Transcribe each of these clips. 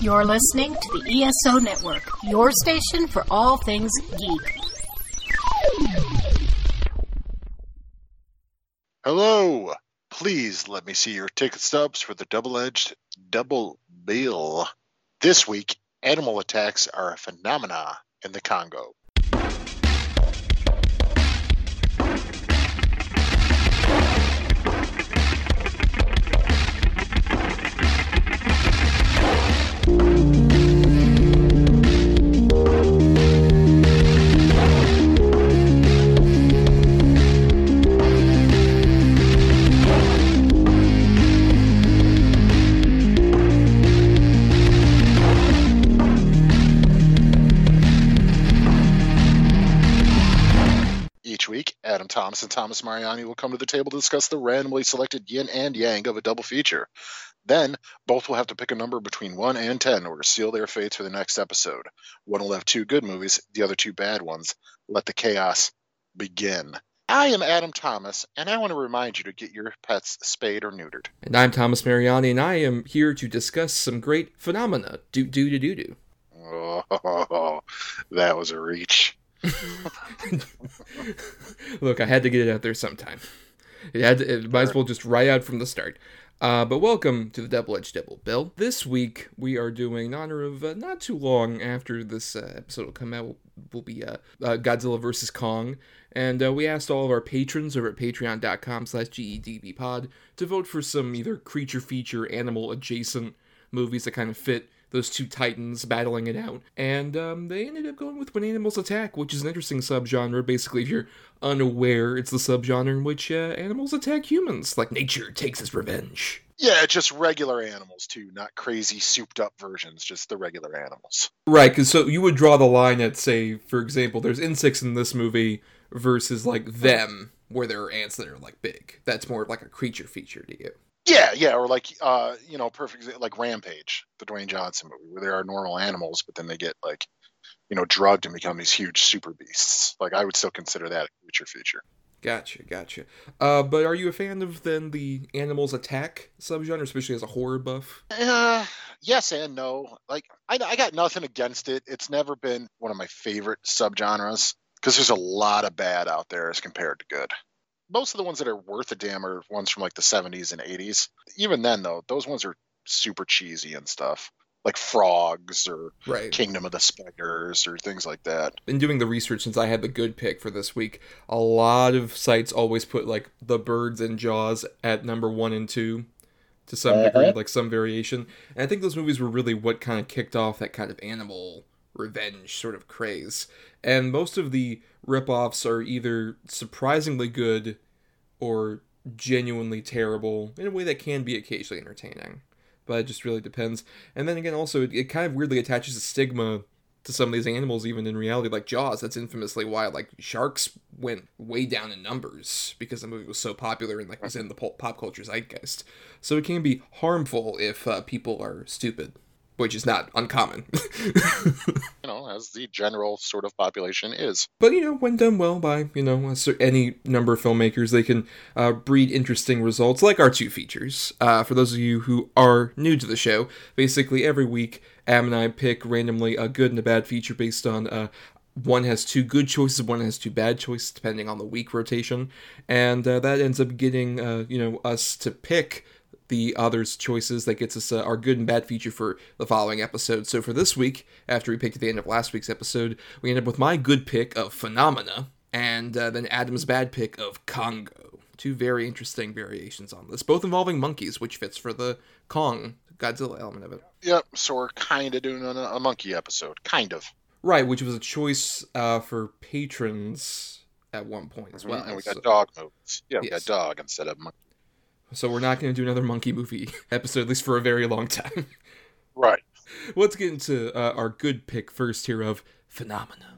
You're listening to the ESO Network, your station for all things geek. Hello. Please let me see your ticket stubs for the double edged double bill. This week, animal attacks are a phenomena in the Congo. Thomas and Thomas Mariani will come to the table to discuss the randomly selected yin and yang of a double feature. Then, both will have to pick a number between 1 and 10 in order to seal their fates for the next episode. One will have two good movies, the other two bad ones. Let the chaos begin. I am Adam Thomas, and I want to remind you to get your pets spayed or neutered. And I'm Thomas Mariani, and I am here to discuss some great phenomena. Do do do do do. Oh, that was a reach. Look, I had to get it out there sometime. It had to, it might as well just right out from the start. Uh, but welcome to the Double Edged Double Bill. This week we are doing in honor of uh, not too long after this uh, episode will come out will be uh, uh, Godzilla vs Kong, and uh, we asked all of our patrons over at Patreon.com/slash GEDBpod to vote for some either creature feature, animal adjacent movies that kind of fit those two titans battling it out. And um, they ended up going with When Animals Attack, which is an interesting subgenre. Basically, if you're unaware, it's the subgenre in which uh, animals attack humans, like nature takes its revenge. Yeah, just regular animals too, not crazy souped up versions, just the regular animals. Right, because so you would draw the line at, say, for example, there's insects in this movie versus like them, where there are ants that are like big. That's more of like a creature feature to you. Yeah, yeah, or like uh, you know, perfect like Rampage, the Dwayne Johnson movie, where there are normal animals, but then they get like, you know, drugged and become these huge super beasts. Like I would still consider that a creature feature. Gotcha, gotcha. Uh, but are you a fan of then the animals attack subgenre, especially as a horror buff? Uh, yes and no. Like I, I got nothing against it. It's never been one of my favorite subgenres because there's a lot of bad out there as compared to good. Most of the ones that are worth a damn are ones from like the 70s and 80s. Even then, though, those ones are super cheesy and stuff, like Frogs or Right. Kingdom of the Spiders or things like that. in doing the research since I had the good pick for this week, a lot of sites always put like the birds and Jaws at number one and two to some uh-huh. degree, like some variation. And I think those movies were really what kind of kicked off that kind of animal revenge sort of craze. And most of the ripoffs are either surprisingly good or genuinely terrible in a way that can be occasionally entertaining. But it just really depends. And then again, also, it, it kind of weirdly attaches a stigma to some of these animals even in reality like jaws that's infamously why like sharks went way down in numbers because the movie was so popular and like was in the pop, culture zeitgeist so it can be harmful if uh, people are stupid which is not uncommon. You know, as the general sort of population is. but you know when done well by you know any number of filmmakers they can uh, breed interesting results like our two features. Uh, for those of you who are new to the show basically every week am and i pick randomly a good and a bad feature based on uh, one has two good choices one has two bad choices depending on the week rotation. And uh, that ends up getting uh, you know us to pick the other's choices that gets us uh, our good and bad feature for the following episode. So for this week, after we picked at the end of last week's episode, we end up with my good pick of Phenomena and uh, then Adam's bad pick of Congo. Two very interesting variations on this, both involving monkeys, which fits for the Kong Godzilla element of it. Yep. So we're kind of doing a, a monkey episode, kind of. Right, which was a choice uh, for patrons at one point as well. and we So- got dog movies. Yeah, we Yes. got dog instead of monkey. So we're not going to do another monkey movie episode, at least for a very long time. Right. Let's get into uh, our good pick first here of Phenomena.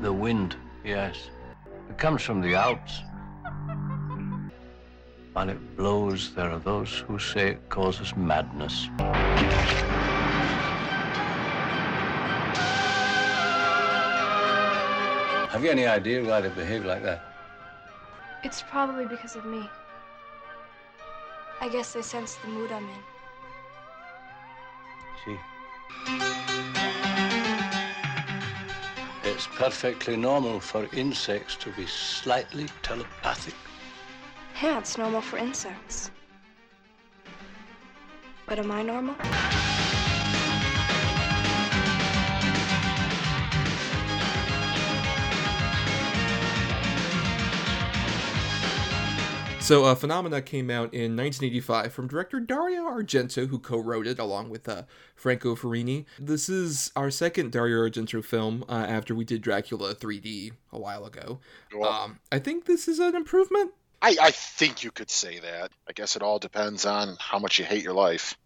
The wind, yes. It comes from the Alps. When it blows, there are those who say it causes madness. Have you any idea why they behave like that? It's probably because of me. I guess they sense the mood I'm in. See? It's perfectly normal for insects to be slightly telepathic. Yeah, it's normal for insects. But am I normal? So, uh, Phenomena came out in 1985 from director Dario Argento, who co-wrote it along with uh, Franco Ferrini. This is our second Dario Argento film uh, after we did Dracula 3D a while ago. Well, Um, I think this is an improvement. I, I think you could say that. I guess it all depends on how much you hate your life.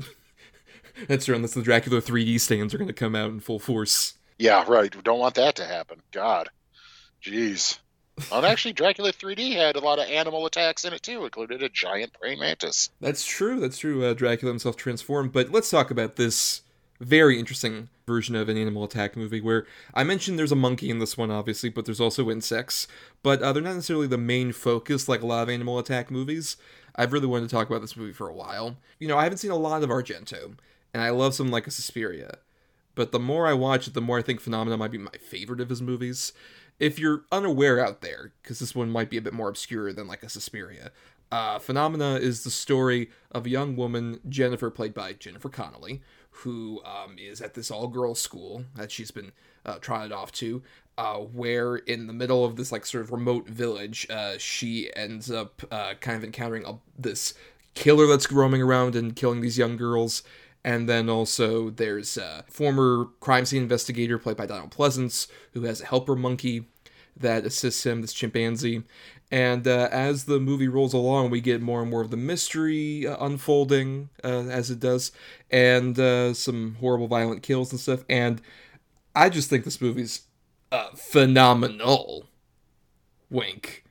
That's true, unless the Dracula 3D stands are going to come out in full force. Yeah, right. We don't want that to happen. God. Jeez. And actually, Dracula 3D had a lot of animal attacks in it too, included a giant praying mantis. That's true. That's true. Uh, Dracula himself transformed. But let's talk about this very interesting version of an animal attack movie where I mentioned there's a monkey in this one, obviously, but there's also insects. But uh, they're not necessarily the main focus like a lot of animal attack movies. I've really wanted to talk about this movie for a while. You know, I haven't seen a lot of Argento, and I love some like a Suspiria. But the more I watch it, the more I think Phenomena might be my favorite of his movies. If you're unaware out there, because this one might be a bit more obscure than like a Suspiria, uh, Phenomena is the story of a young woman, Jennifer, played by Jennifer Connelly, who um, is at this all-girls school that she's been uh, trotted off to, uh, where in the middle of this like sort of remote village, uh, she ends up uh, kind of encountering a, this killer that's roaming around and killing these young girls. And then also there's a former crime scene investigator played by Donald Pleasence who has a helper monkey that assists him, this chimpanzee. And uh, as the movie rolls along, we get more and more of the mystery uh, unfolding uh, as it does, and uh, some horrible violent kills and stuff. And I just think this movie's uh, phenomenal. Wink.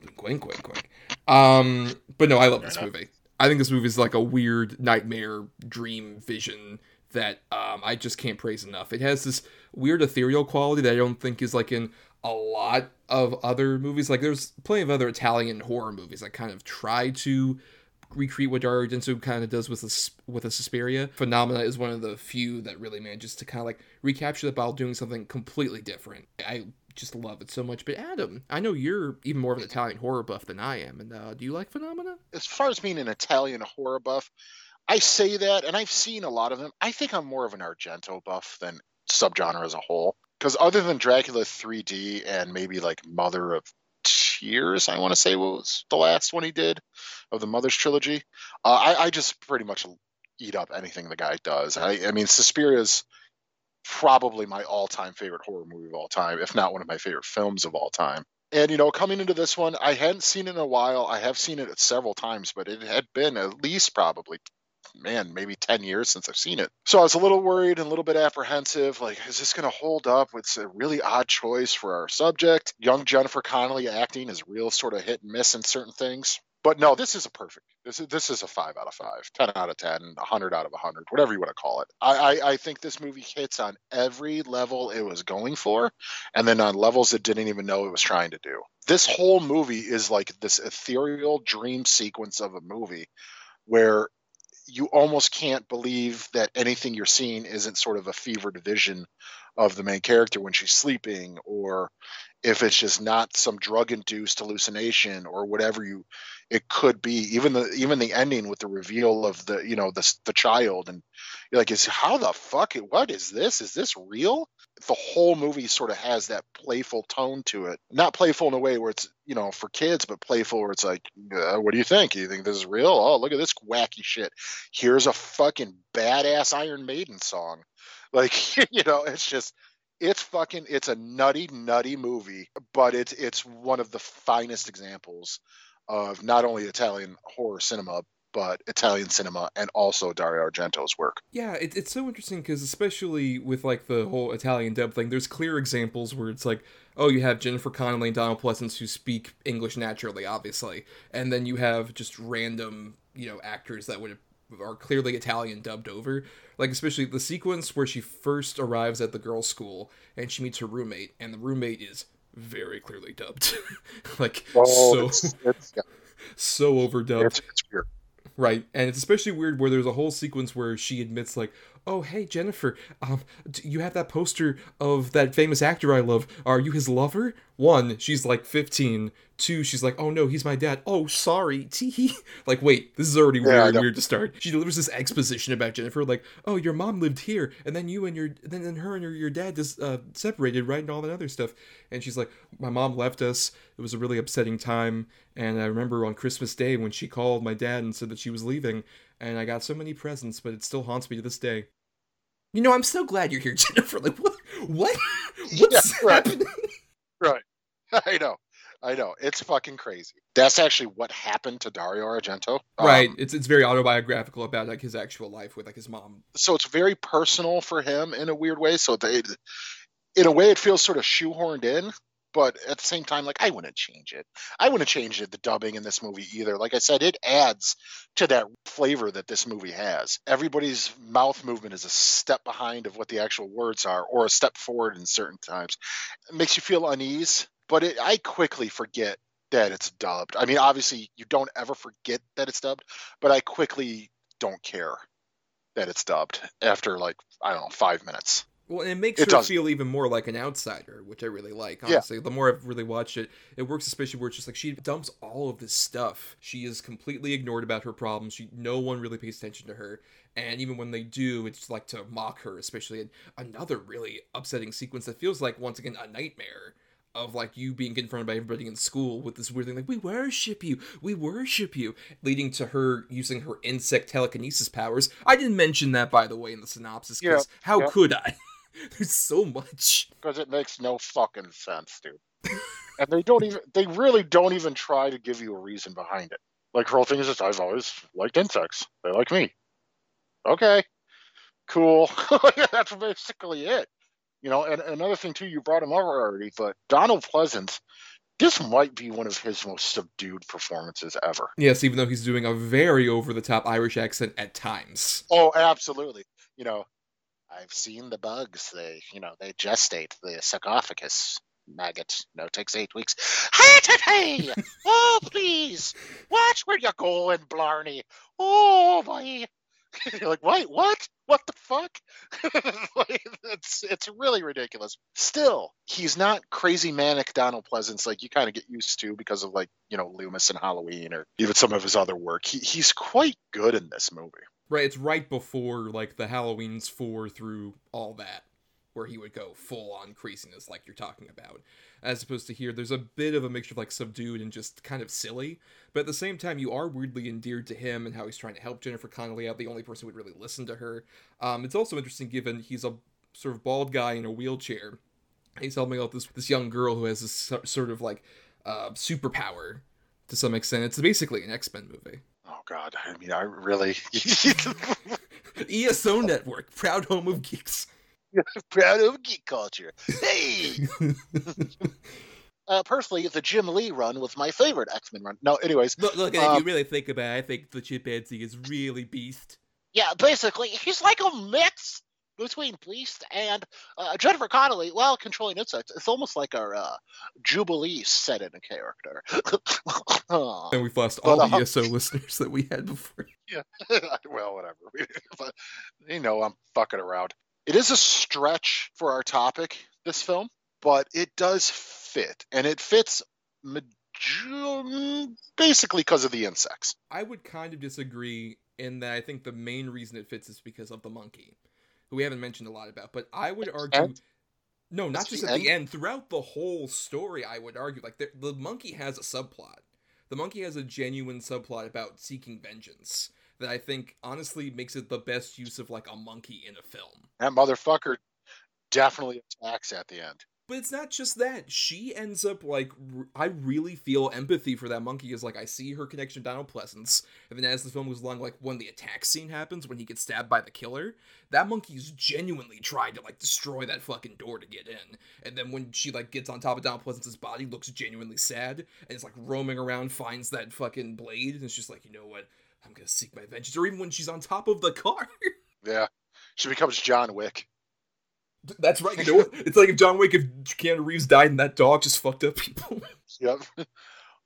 Wink, wink, wink, wink. Um, but no, I love this movie. I think this movie is like a weird nightmare dream vision that um, I just can't praise enough. It has this weird ethereal quality that I don't think is like in a lot of other movies. Like there's plenty of other Italian horror movies that kind of try to recreate what Dario Argento kind of does with a, with a Suspiria. Phenomena is one of the few that really manages to kind of like recapture that while doing something completely different. I just love it so much. But Adam, I know you're even more of an Italian horror buff than I am, and uh, do you like Phenomena? As far as being an Italian horror buff, I say that, and I've seen a lot of them. I think I'm more of an Argento buff than subgenre as a whole. Because other than Dracula 3D and maybe like Mother of Tears, I want to say was the last one he did of the Mother's trilogy. Uh, I, I just pretty much eat up anything the guy does. I, I mean, Suspiria's probably my all-time favorite horror movie of all time, if not one of my favorite films of all time. And you know, coming into this one, I hadn't seen it in a while. I have seen it several times, but it had been at least probably man, maybe 10 years since I've seen it. So I was a little worried and a little bit apprehensive. Like, is this going to hold up? It's a really odd choice for our subject. Young Jennifer Connelly acting is real sort of hit and miss in certain things. But no, this is a perfect. This is this is a five out of five, 10 out of 10, 100 out of 100, whatever you want to call it. I, I, I think this movie hits on every level it was going for, and then on levels it didn't even know it was trying to do. This whole movie is like this ethereal dream sequence of a movie where you almost can't believe that anything you're seeing isn't sort of a fevered vision of the main character when she's sleeping or if it's just not some drug induced hallucination or whatever you it could be even the even the ending with the reveal of the you know the the child and you're like is how the fuck what is this? Is this real? The whole movie sort of has that playful tone to it. Not playful in a way where it's you know for kids but playful where it's like uh, what do you think? You think this is real? Oh look at this wacky shit. Here's a fucking badass iron maiden song. Like you know it's just it's fucking it's a nutty nutty movie but it's it's one of the finest examples of not only italian horror cinema but italian cinema and also dario argento's work. Yeah, it, it's so interesting because especially with like the whole Italian dub thing, there's clear examples where it's like, oh, you have Jennifer Connelly and Donald Pleasence who speak English naturally, obviously, and then you have just random, you know, actors that would are clearly Italian dubbed over. Like especially the sequence where she first arrives at the girls' school and she meets her roommate, and the roommate is very clearly dubbed. like Oh, so it's, it's, yeah, so overdubbed. it's, it's weird. Right, and it's especially weird where there's a whole sequence where she admits, like, "Oh, hey Jennifer, um, you have that poster of that famous actor I love. Are you his lover?" One, she's like 15. Two, she's like, "Oh no, he's my dad." Oh, sorry, tee. like, wait, this is already Yeah, weird. Weird to start. She delivers this exposition about Jennifer, like, "Oh, your mom lived here, and then you and your then then her and your, your dad just uh, separated, right, and all that other stuff." And she's like, "My mom left us. It was a really upsetting time." And I remember on Christmas Day when she called my dad and said that she was leaving, and I got so many presents, but it still haunts me to this day. You know, I'm so glad you're here, Jennifer. Like, what? What? What's Yeah, right. happening? Right. I know. I know. It's fucking crazy. That's actually what happened to Dario Argento. Um, right. It's it's very autobiographical about like his actual life with like his mom. so it's very personal for him in a weird way. So they, in a way, it feels sort of shoehorned in. But at the same time, like I wouldn't change it. I wouldn't change it, the dubbing in this movie either. Like I said, it adds to that flavor that this movie has. Everybody's mouth movement is a step behind of what the actual words are, or a step forward in certain times. It makes you feel unease, but it, I quickly forget that it's dubbed. I mean, obviously, you don't ever forget that it's dubbed, but I quickly don't care that it's dubbed after like I don't know five minutes. Well, it makes It her does. feel even more like an outsider, which I really like. Yeah. Honestly, the more I've really watched it, it works especially where it's just like she dumps all of this stuff. She is completely ignored about her problems. She, no one really pays attention to her, and even when they do, it's like to mock her. Especially in another really upsetting sequence that feels like once again a nightmare of like you being confronted by everybody in school with this weird thing like we worship you we worship you leading to her using her insect telekinesis powers i didn't mention that by the way in the synopsis because how yeah. could i there's so much because it makes no fucking sense, dude. and they don't even they really don't even try to give you a reason behind it. Like her whole thing is just I've always liked insects. They like me. Okay. Cool. That's basically it. You know, and another thing too, you brought him over already, but Donald Pleasence, this might be one of his most subdued performances ever. yes even though he's doing a very over the top irish accent at times Oh, absolutely. You know, I've seen the bugs. They, you know, they gestate the sarcophagus maggot. No, it takes eight weeks. Hey, hey, hey! oh, please, watch where you're going, Blarney. Oh, boy. You're like, wait, what? What the fuck? Like, it's it's really ridiculous. Still, he's not crazy manic Donald Pleasence like you kind of get used to because of like you know Loomis and Halloween or even some of his other work. He, he's quite good in this movie. Right it's right before like the halloweens four through all that where he would go full on craziness like you're talking about as opposed to here. There's a bit of a mixture of like subdued and just kind of silly but at the same time you are weirdly endeared to him and how he's trying to help jennifer connelly out the only person who would really listen to her. Um, it's also interesting given he's a sort of bald guy in a wheelchair. He's helping out this this young girl who has this sort of like uh, superpower to some extent. It's basically an x-men movie. Oh God, I mean, I really ESO Network, proud home of geeks. proud of geek culture. Hey, uh, personally, the Jim Lee run was my favorite X Men run. No, anyways, Look, look, Um, if you really think about it, I think the chimpanzee is really beast. yeah, basically, he's like a mix between Beast and uh, Jennifer Connelly. Well, controlling insects, it's almost like our uh, Jubilee set in a character. And we've lost all the the ESO listeners that we had before. Yeah, well, whatever. but you know, I'm fucking around. It is a stretch for our topic, this film, but it does fit, and it fits maj- basically because of the insects. I would kind of disagree in that I think the main reason it fits is because of the monkey, who we haven't mentioned a lot about. But I would argue, end? no, not just the at the end? end. Throughout the whole story, I would argue like the, the monkey has a subplot. The monkey has a genuine subplot about seeking vengeance that I think honestly makes it the best use of like a monkey in a film. That motherfucker definitely attacks at the end. But it's not just that. She ends up like r- I really feel empathy for that monkey. Is like I see her connection to Donald Pleasence, and then as the film goes along, like when the attack scene happens, when he gets stabbed by the killer, that monkey's genuinely trying to like destroy that fucking door to get in. And then when she like gets on top of Donald Pleasence's body, looks genuinely sad, and it's like roaming around, finds that fucking blade, and it's just like you know what, I'm gonna seek my vengeance. Or even when she's on top of the car. Yeah, she becomes John Wick. That's right. You know what? It's like if John Wick, if Keanu Reeves died and that dog just fucked up people. Yep.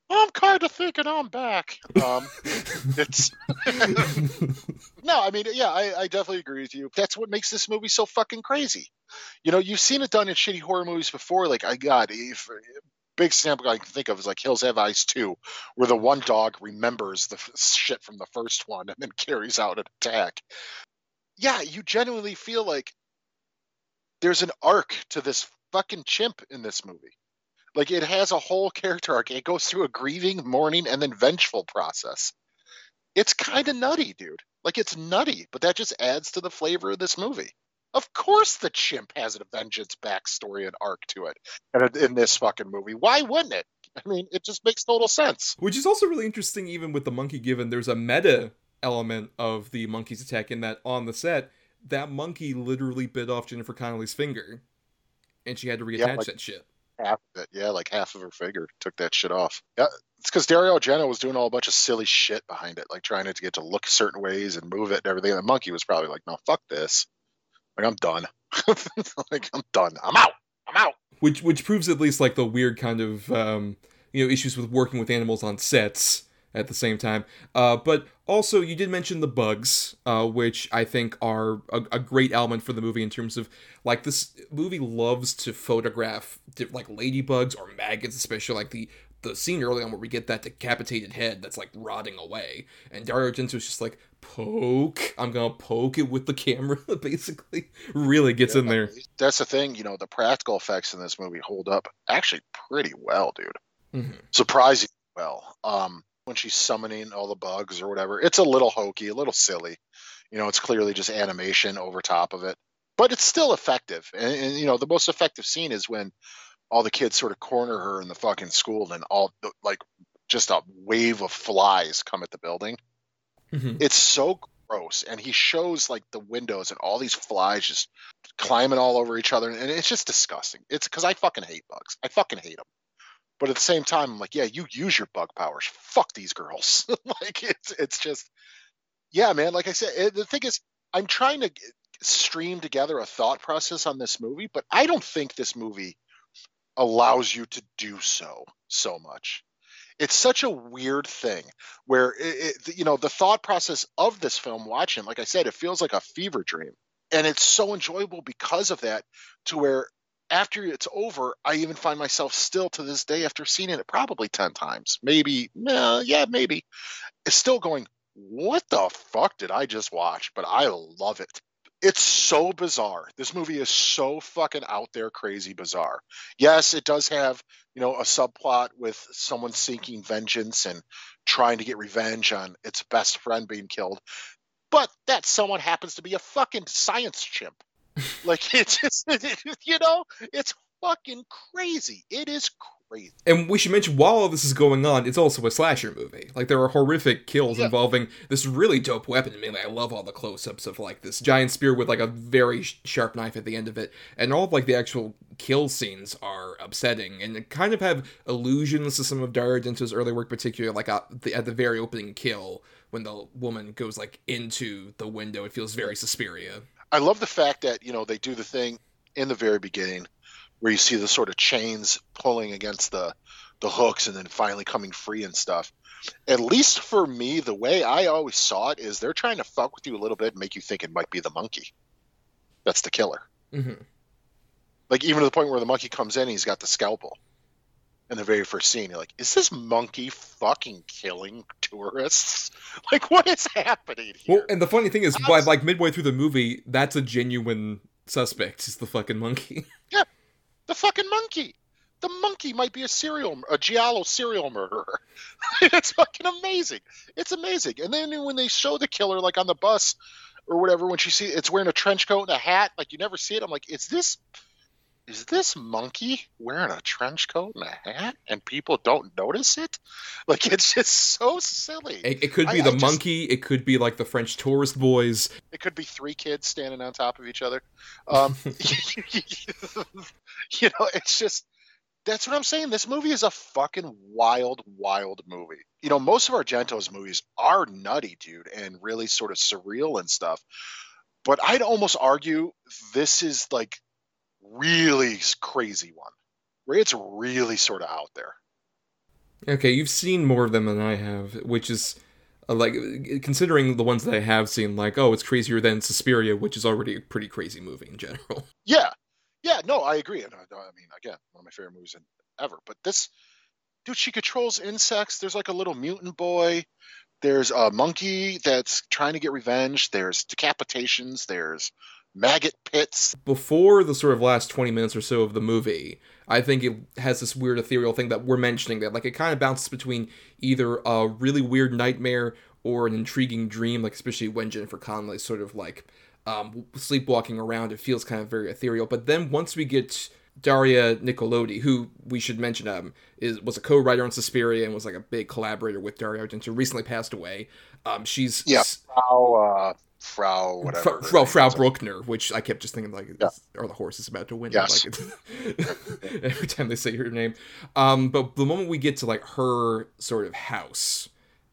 I'm kind of thinking I'm back. Um, it's no, I mean, yeah, I, I definitely agree with you. That's what makes this movie so fucking crazy. You know, you've seen it done in shitty horror movies before. Like, I got if, big example I can think of is like Hills Have Eyes 2, where the one dog remembers the f- shit from the first one and then carries out an attack. Yeah, you genuinely feel like there's an arc to this fucking chimp in this movie. Like it has a whole character arc. It goes through a grieving, mourning, and then vengeful process. It's kind of nutty, dude. Like it's nutty, but that just adds to the flavor of this movie. Of course, the chimp has a vengeance backstory and arc to it, in this fucking movie, why wouldn't it? I mean, it just makes total sense. Which is also really interesting, even with the monkey. Given there's a meta element of the monkey's attack in that on the set, that monkey literally bit off Jennifer Connelly's finger, and she had to reattach like- that shit. Half of it, yeah, like half of her finger took that shit off. Yeah, it's because Dario Argento was doing all a bunch of silly shit behind it, like trying to get to look certain ways and move it and everything. And the monkey was probably like, "No, fuck this. Like, I'm done. like, I'm done. I'm out. I'm out." which which proves at least like the weird kind of um, you know issues with working with animals on sets at the same time. Uh, but also, you did mention the bugs, uh, which I think are a, a great element for the movie in terms of like this movie loves to photograph like ladybugs or maggots, especially like the the scene early on where we get that decapitated head that's like rotting away, and Dario Argento's just like poke. I'm gonna poke it with the camera. Basically, really gets in there. That's the thing, you know, the practical effects in this movie hold up actually pretty well, dude. Mhm. Surprisingly well. Um, when she's summoning all the bugs or whatever, it's a little hokey, a little silly. You know, it's clearly just animation over top of it, but it's still effective. And, and you know, the most effective scene is when all the kids sort of corner her in the fucking school and all like just a wave of flies come at the building. Mhm. It's so gross, and he shows like the windows and all these flies just climbing all over each other, and it's just disgusting. It's because I fucking hate bugs. I fucking hate them. But at the same time, I'm like, yeah, you use your bug powers. Fuck these girls. like it's it's just, yeah, man. Like I said, it, the thing is, I'm trying to stream together a thought process on this movie, but I don't think this movie allows you to do so so much it's such a weird thing where it, it, you know the thought process of this film watching like i said it feels like a fever dream and it's so enjoyable because of that to where after it's over i even find myself still to this day after seeing it probably 10 times maybe uh, yeah maybe it's still going what the fuck did i just watch? But i love it. It's so bizarre. This movie is so fucking out there crazy bizarre. Yes it does have you know a subplot with someone seeking vengeance and trying to get revenge on its best friend being killed but that someone happens to be a fucking science chimp like it's just you know it's fucking crazy it is crazy And we should mention while all this is going on, it's also a slasher movie. Like there are horrific kills Yeah. involving this really dope weapon. I mean, I love all the close-ups of like this giant spear with like a very sharp knife at the end of it, and all of like the actual kill scenes are upsetting and kind of have allusions to some of Dario Argento's early work, particularly like at the, at the very opening kill when the woman goes like into the window. It feels very Suspiria. I love the fact that you know they do the thing in the very beginning where you see the sort of chains pulling against the the hooks and then finally coming free and stuff. At least for me, the way I always saw it is they're trying to fuck with you a little bit and make you think it might be the monkey. That's the killer. hmm Like even to the point where the monkey comes in, he's got the scalpel. In the very first scene, you're like, "Is this monkey fucking killing tourists? Like, what is happening here?" Well, and the funny thing is, by like midway through the movie, that's a genuine suspect. Is the fucking monkey. Yeah, The fucking monkey. The monkey might be a serial, a giallo serial murderer. it's fucking amazing. It's amazing. And then when they show the killer, like on the bus or whatever, when she see it's wearing a trench coat and a hat, like you never see it. I'm like, is this, is this monkey wearing a trench coat and a hat, and people don't notice it? Like it's just so silly. It, it could be I- the I just- monkey. It could be like the French tourist boys. It could be three kids standing on top of each other. Um, you know, it's just that's what I'm saying. This movie is a fucking wild, wild movie. You know, most of Argento's movies are nutty, dude, and really sort of surreal and stuff. But I'd almost argue this is like really crazy one where it's really sort of out there. Okay, you've seen more of them than I have, which is uh, like considering the ones that I have seen, like oh, it's crazier than Suspiria, which is already a pretty crazy movie in general. Yeah, yeah, no, I agree. And I, I mean, again, one of my favorite movies in, ever. But this, dude, she controls insects. There's like a little mutant boy. There's a monkey that's trying to get revenge. There's decapitations. There's maggot pits. Before the sort of last twenty minutes or so of the movie, I think it has this weird ethereal thing that we're mentioning that like it kind of bounces between either a really weird nightmare or an intriguing dream, like especially when Jennifer Connelly's sort of like um, sleepwalking around, it feels kind of very ethereal. But then once we get Daria Nicolodi, who we should mention um, is was a co-writer on Suspiria and was like a big collaborator with Dario Argento, recently passed away. Um, she's Yeah, Frau, uh, Frau, whatever. Frau, Frau, Bruckner, which I kept just thinking like, Yeah. are the horses about to win? Yes. Like, every time they say her name. Um, but the moment we get to like her sort of house,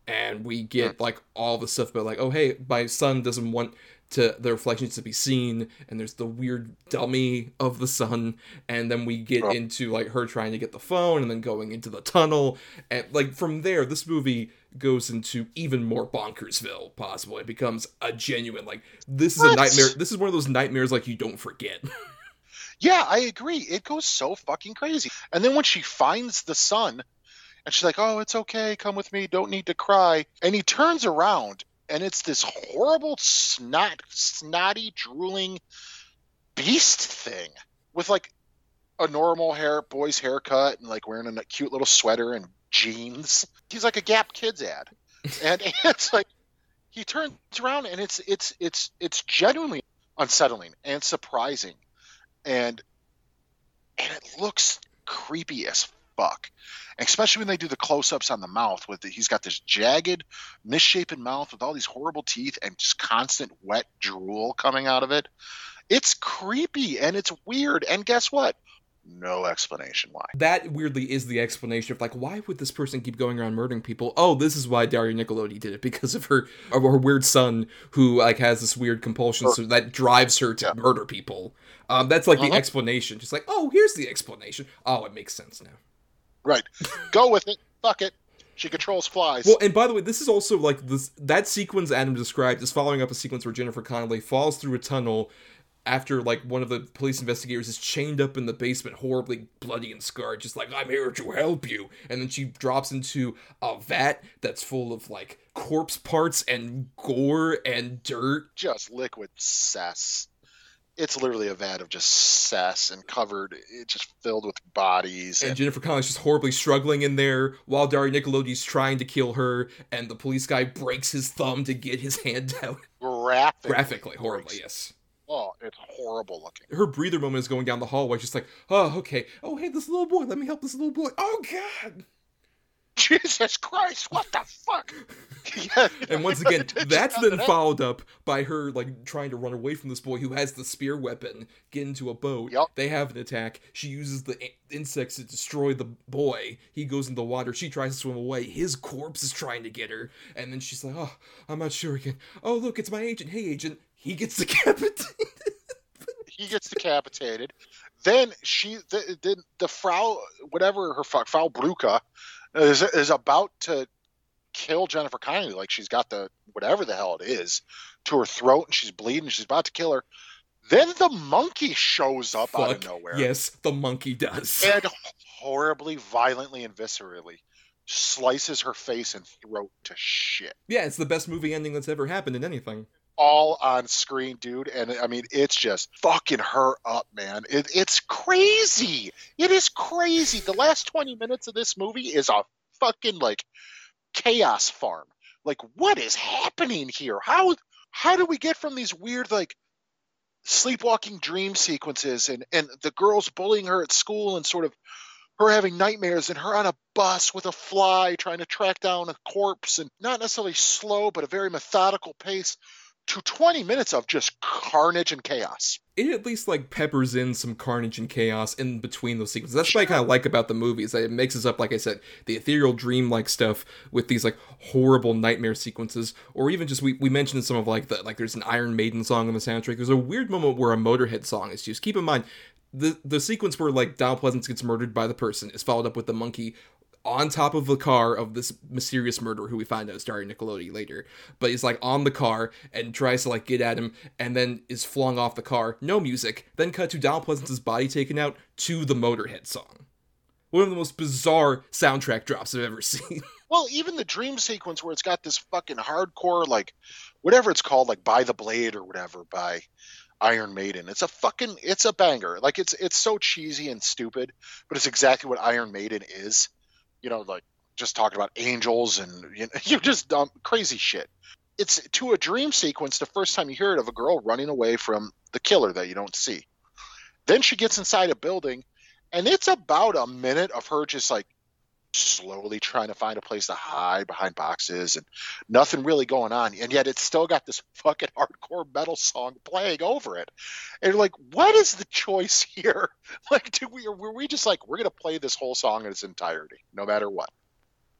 and we get like all the stuff about like, oh hey, my son doesn't want to the reflections to be seen, and there's the weird dummy of the sun, and then we get Oh. into like her trying to get the phone, and then going into the tunnel, and like from there, this movie goes into even more bonkersville. Possible, it becomes a genuine like this is a nightmare. This is one of those nightmares like you don't forget. Yeah, I agree. It goes so fucking crazy. And then when she finds the son, and she's like, "Oh, it's okay. Come with me. Don't need to cry." And he turns around, and it's this horrible snot, snotty, drooling beast thing with like a normal hair boy's haircut and like wearing a cute little sweater and jeans. He's like a Gap Kids ad, and it's like he turns around, and it's it's it's it's genuinely unsettling and surprising. And and it looks creepy as fuck. Especially when they do the close-ups on the mouth with the, he's got this jagged misshapen mouth with all these horrible teeth and just constant wet drool coming out of it. It's creepy and it's weird. And guess what no explanation why. That weirdly is the explanation of like why would this person keep going around murdering people? Oh this is why daria nicolodi did it because of her of her weird son who like has this weird compulsion so that drives her to Yeah. murder people. Um that's like Uh-huh. the explanation. Just like oh here's the explanation. Oh it makes sense now. Right. Go with it. Fuck it. She controls flies. Well and by the way this is also like this that sequence adam described is following up a sequence where jennifer connelly falls through a tunnel after like one of the police investigators is chained up in the basement horribly bloody and scarred just like i'm here to help you. And then she drops into a vat that's full of like corpse parts and gore and dirt. Just liquid cess. It's literally a vat of just cess and covered it's just filled with bodies and and Jennifer Connelly's just horribly struggling in there while Dario Nicolodi's trying to kill her, and the police guy breaks his thumb to get his hand out. graphic Graphically, horribly, yes. Oh, it's horrible looking. Her breather moment is going down the hallway, She's like, oh, okay. Oh, hey, this little boy, let me help this little boy. Oh, God. Jesus Christ, what the fuck? yeah, And once again, that's then followed up by her, like, trying to run away from this boy who has the spear weapon, get into a boat. Yup. They have an attack. She uses the insects to destroy the boy. He goes in the water. She tries to swim away. His corpse is trying to get her. And then she's like, oh, I'm not sure again. Oh, look, it's my agent. Hey, agent. He gets decapitated. He gets decapitated. Then she, the, the, the Frau, whatever her fuck, Frau Bruca, is is about to kill Jennifer Connelly. Like she's got the whatever the hell it is to her throat, and she's bleeding. She's about to kill her. Then the monkey shows up out of nowhere. Yes, the monkey does. and horribly, violently, and viscerally slices her face and throat to shit. yeah, it's the best movie ending that's ever happened in anything. All on screen, dude. And I mean, it's just fucking her up, man. It, it's crazy. It is crazy. The last 20 minutes of this movie is a fucking like chaos farm. Like, what is happening here? How how do we get from these weird like sleepwalking dream sequences and and the girls bullying her at school and sort of her having nightmares and her on a bus with a fly trying to track down a corpse and not necessarily slow but a very methodical pace to 20 minutes of just carnage and chaos. it at least like peppers in some carnage and chaos in between those sequences. That's what I kind of like about the movie is that it mixes up, like I said, the ethereal dream-like stuff with these like horrible nightmare sequences, or even just we, we mentioned some of like the like there's an Iron Maiden song on the soundtrack. There's a weird moment where a Motorhead song is used. Keep in mind. the the sequence where like Donald Pleasence gets murdered by the person is followed up with the monkey on top of the car of this mysterious murderer who we find out is Daria Nicolodi later. But he's like on the car and tries to like get at him and then is flung off the car. No music. Then cut to Donald Pleasence's body taken out to the Motorhead song. One of the most bizarre soundtrack drops I've ever seen. Well, even the dream sequence where it's got this fucking hardcore, like, whatever it's called, like "By the Blade" or whatever by Iron Maiden. It's a fucking, it's a banger. Like, it's it's so cheesy and stupid, but it's exactly what Iron Maiden is. You know, like just talking about angels and you know, you just um, crazy shit. It's to a dream sequence. The first time you hear it of a girl running away from the killer that you don't see. Then she gets inside a building, and it's about a minute of her just like slowly trying to find a place to hide behind boxes and nothing really going on. And yet it's still got this fucking hardcore metal song playing over it. And you're like what is the choice here? Like do we were we just like we're gonna play this whole song in its entirety no matter what?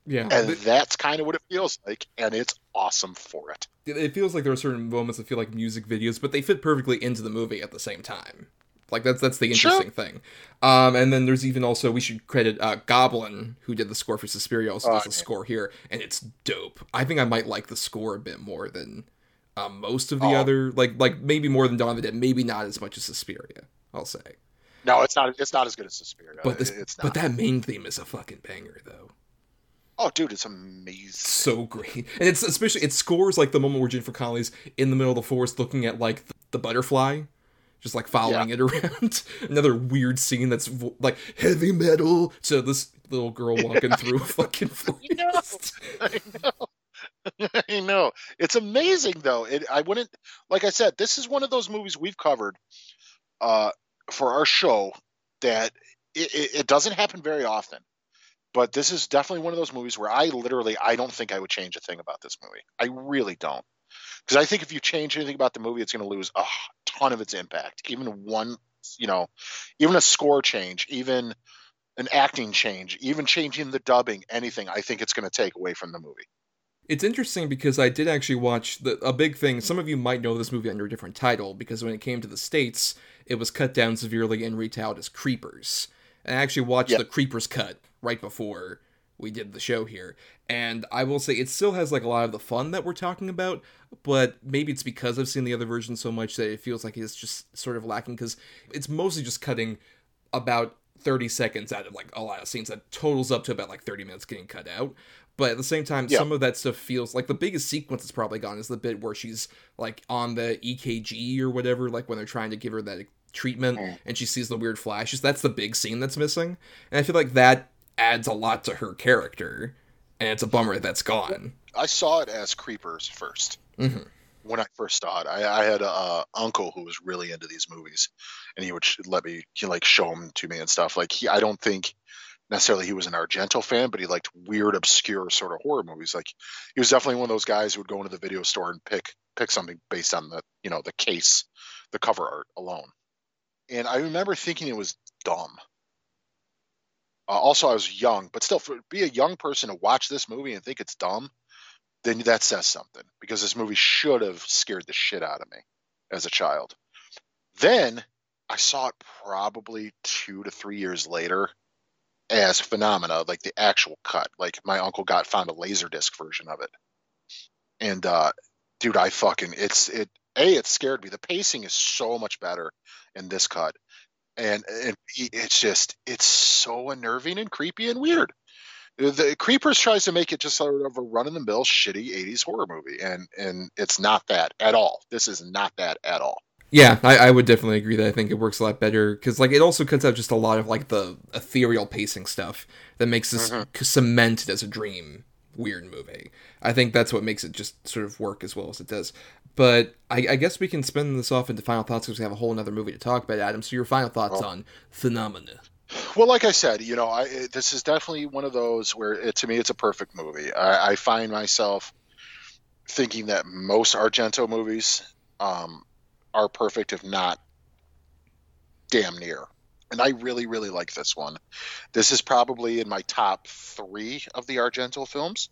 Yeah. and that's kind of what it feels like and it's awesome for it it feels like there are certain moments that feel like music videos, but they fit perfectly into the movie at the same time. Like that's that's the Sure. interesting thing. Um, and then there's even also we should credit uh, Goblin who did the score for Suspiria also Oh, does the yeah. score here, and it's dope. I think I might like the score a bit more than uh, most of the Oh. other like like maybe more than Dawn of the Dead, maybe not as much as Suspiria. I'll say, no it's not it's not as good as Suspiria but this it's not but that main theme is a fucking banger though. oh dude it's amazing so great. And it's especially it scores like the moment where Jennifer Connelly's in the middle of the forest looking at like the butterfly, just like following it around. Another weird scene that's vo- like heavy metal to this little girl walking through a fucking forest. I know. I know. It's amazing though. It I wouldn't like I said, this is one of those movies we've covered uh for our show that it, it, it doesn't happen very often. But this is definitely one of those movies where I literally I don't think I would change a thing about this movie. I really don't. Because I think if you change anything about the movie, it's going to lose a ton of its impact. Even one, you know, even a score change, even an acting change, even changing the dubbing, anything, I think it's going to take away from the movie. It's interesting because I did actually watch the a big thing. Some of you might know this movie under a different title because when it came to the states, it was cut down severely and retailed as Creepers. And I actually watched Yeah. the Creepers cut right before we did the show here. And I will say it still has like a lot of the fun that we're talking about, but maybe it's because I've seen the other version so much that it feels like it's just sort of lacking because it's mostly just cutting about 30 seconds out of like a lot of scenes. That totals up to about like 30 minutes getting cut out. But at the same time Yeah. some of that stuff feels like the biggest sequence that's probably gone is the bit where she's like on the ekg or whatever like when they're trying to give her that treatment and she sees the weird flashes. That's the big scene that's missing. And i feel like that adds a lot to her character and it's a bummer that that's gone I saw it as Creepers 1st Mhm. When I first saw it, I, I had a uh, uncle who was really into these movies, and he would let me, he like show them to me and stuff. Like he, I don't think necessarily he was an Argento fan, but he liked weird, obscure sort of horror movies. Like he was definitely one of those guys who would go into the video store and pick pick something based on the you know the case, the cover art alone. And I remember thinking it was dumb. Uh, also, I was young, but still, for be a young person to watch this movie and think it's dumb, then that says something because this movie should have scared the shit out of me as a child. Then I saw it probably two to three years later as phenomena, like the actual cut. Like my uncle got found a laserdisc version of it, and uh, dude, I fucking it's it. A, it scared me. The pacing is so much better in this cut, and and it's just it's so unnerving and creepy and weird. The Creepers tries to make it just sort of a run of the mill shitty 80s horror movie and and it's not that at all. This is not that at all. Yeah, I, I would definitely agree that I think it works a lot better because like it also cuts out just a lot of like the ethereal pacing stuff that makes this Mhm. cemented as a dream weird movie. I think that's what makes it just sort of work as well as it does. But I, I guess we can spin this off into final thoughts because we have a whole another movie to talk about, Adam. So your final thoughts Oh. on Phenomena? Well, like I said, you know, I this is definitely one of those where it, to me it's a perfect movie. I, I find myself thinking that most Argento movies um, are perfect, if not damn near. And I really, really like this one. This is probably in my top three of the Argento films.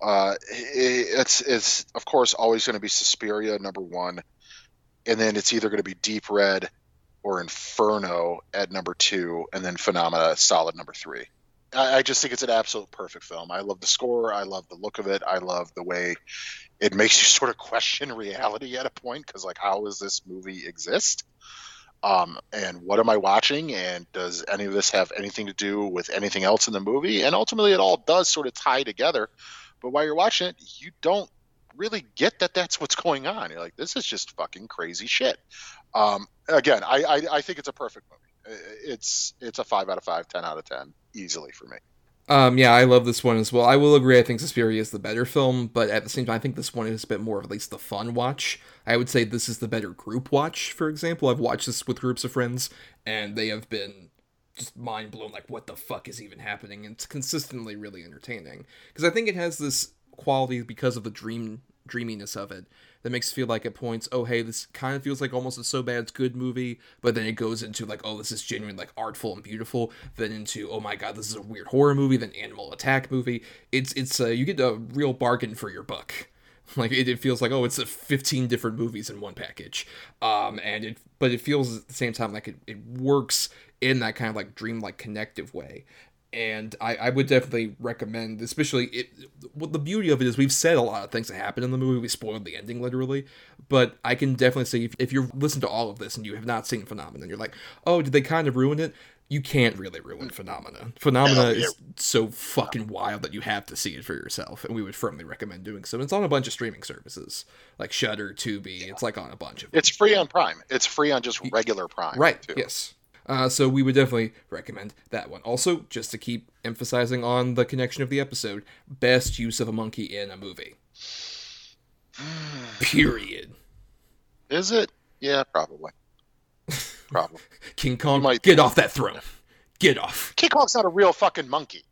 Uh, it's it's of course always going to be Suspiria number one, and then it's either going to be Deep Red or Inferno at number two, and then Phenomena solid number three. I, I just think it's an absolute perfect film. I love the score. I love the look of it. I love the way it makes you sort of question reality at a point because, like, how does this movie exist? Um, and what am I watching? And does any of this have anything to do with anything else in the movie? And ultimately, it all does sort of tie together. But while you're watching it, you don't really get that that's what's going on. You're like, this is just fucking crazy shit. Um, again, I, I, I think it's a perfect movie. It's it's a five out of five, ten out of ten, easily for me. Um, yeah, I love this one as well. I will agree. I think Suspiria is the better film, but at the same time, I think this one is a bit more of at least the fun watch. I would say this is the better group watch. For example, I've watched this with groups of friends, and they have been just mind blown. Like, what the fuck is even happening? And it's consistently really entertaining because I think it has this quality because of the dream dreaminess of it that makes it feel like at points, oh hey, this kind of feels like almost a so bad it's good movie, but then it goes into like, oh, this is genuine, like artful and beautiful, then into, oh my god, this is a weird horror movie, then animal attack movie. It's it's uh, you get a real bargain for your buck. Like it, it feels like oh, it's a 15 different movies in one package, um, and it but it feels at the same time like it, it works in that kind of like dreamlike connective way and I, I would definitely recommend, especially it. What the beauty of it is, we've said a lot of things that happen in the movie. We spoiled the ending literally, but I can definitely say if, if you've listened to all of this and you have not seen Phenomena, you're like, oh, did they kind of ruin it? You can't really ruin Phenomena. Phenomena oh, is so fucking wild that you have to see it for yourself, and we would firmly recommend doing so. It's on a bunch of streaming services like Shudder, Tubi. It's like on a bunch of. It's free on Prime. It's free on just regular Prime. Right. Too. Yes. Uh, so we would definitely recommend that one. Also, just to keep emphasizing on the connection of the episode, best use of a monkey in a movie. Period. Is it? Yeah, probably. Probably. King Kong, might... get off that throne. Get off. King Kong's not a real fucking monkey.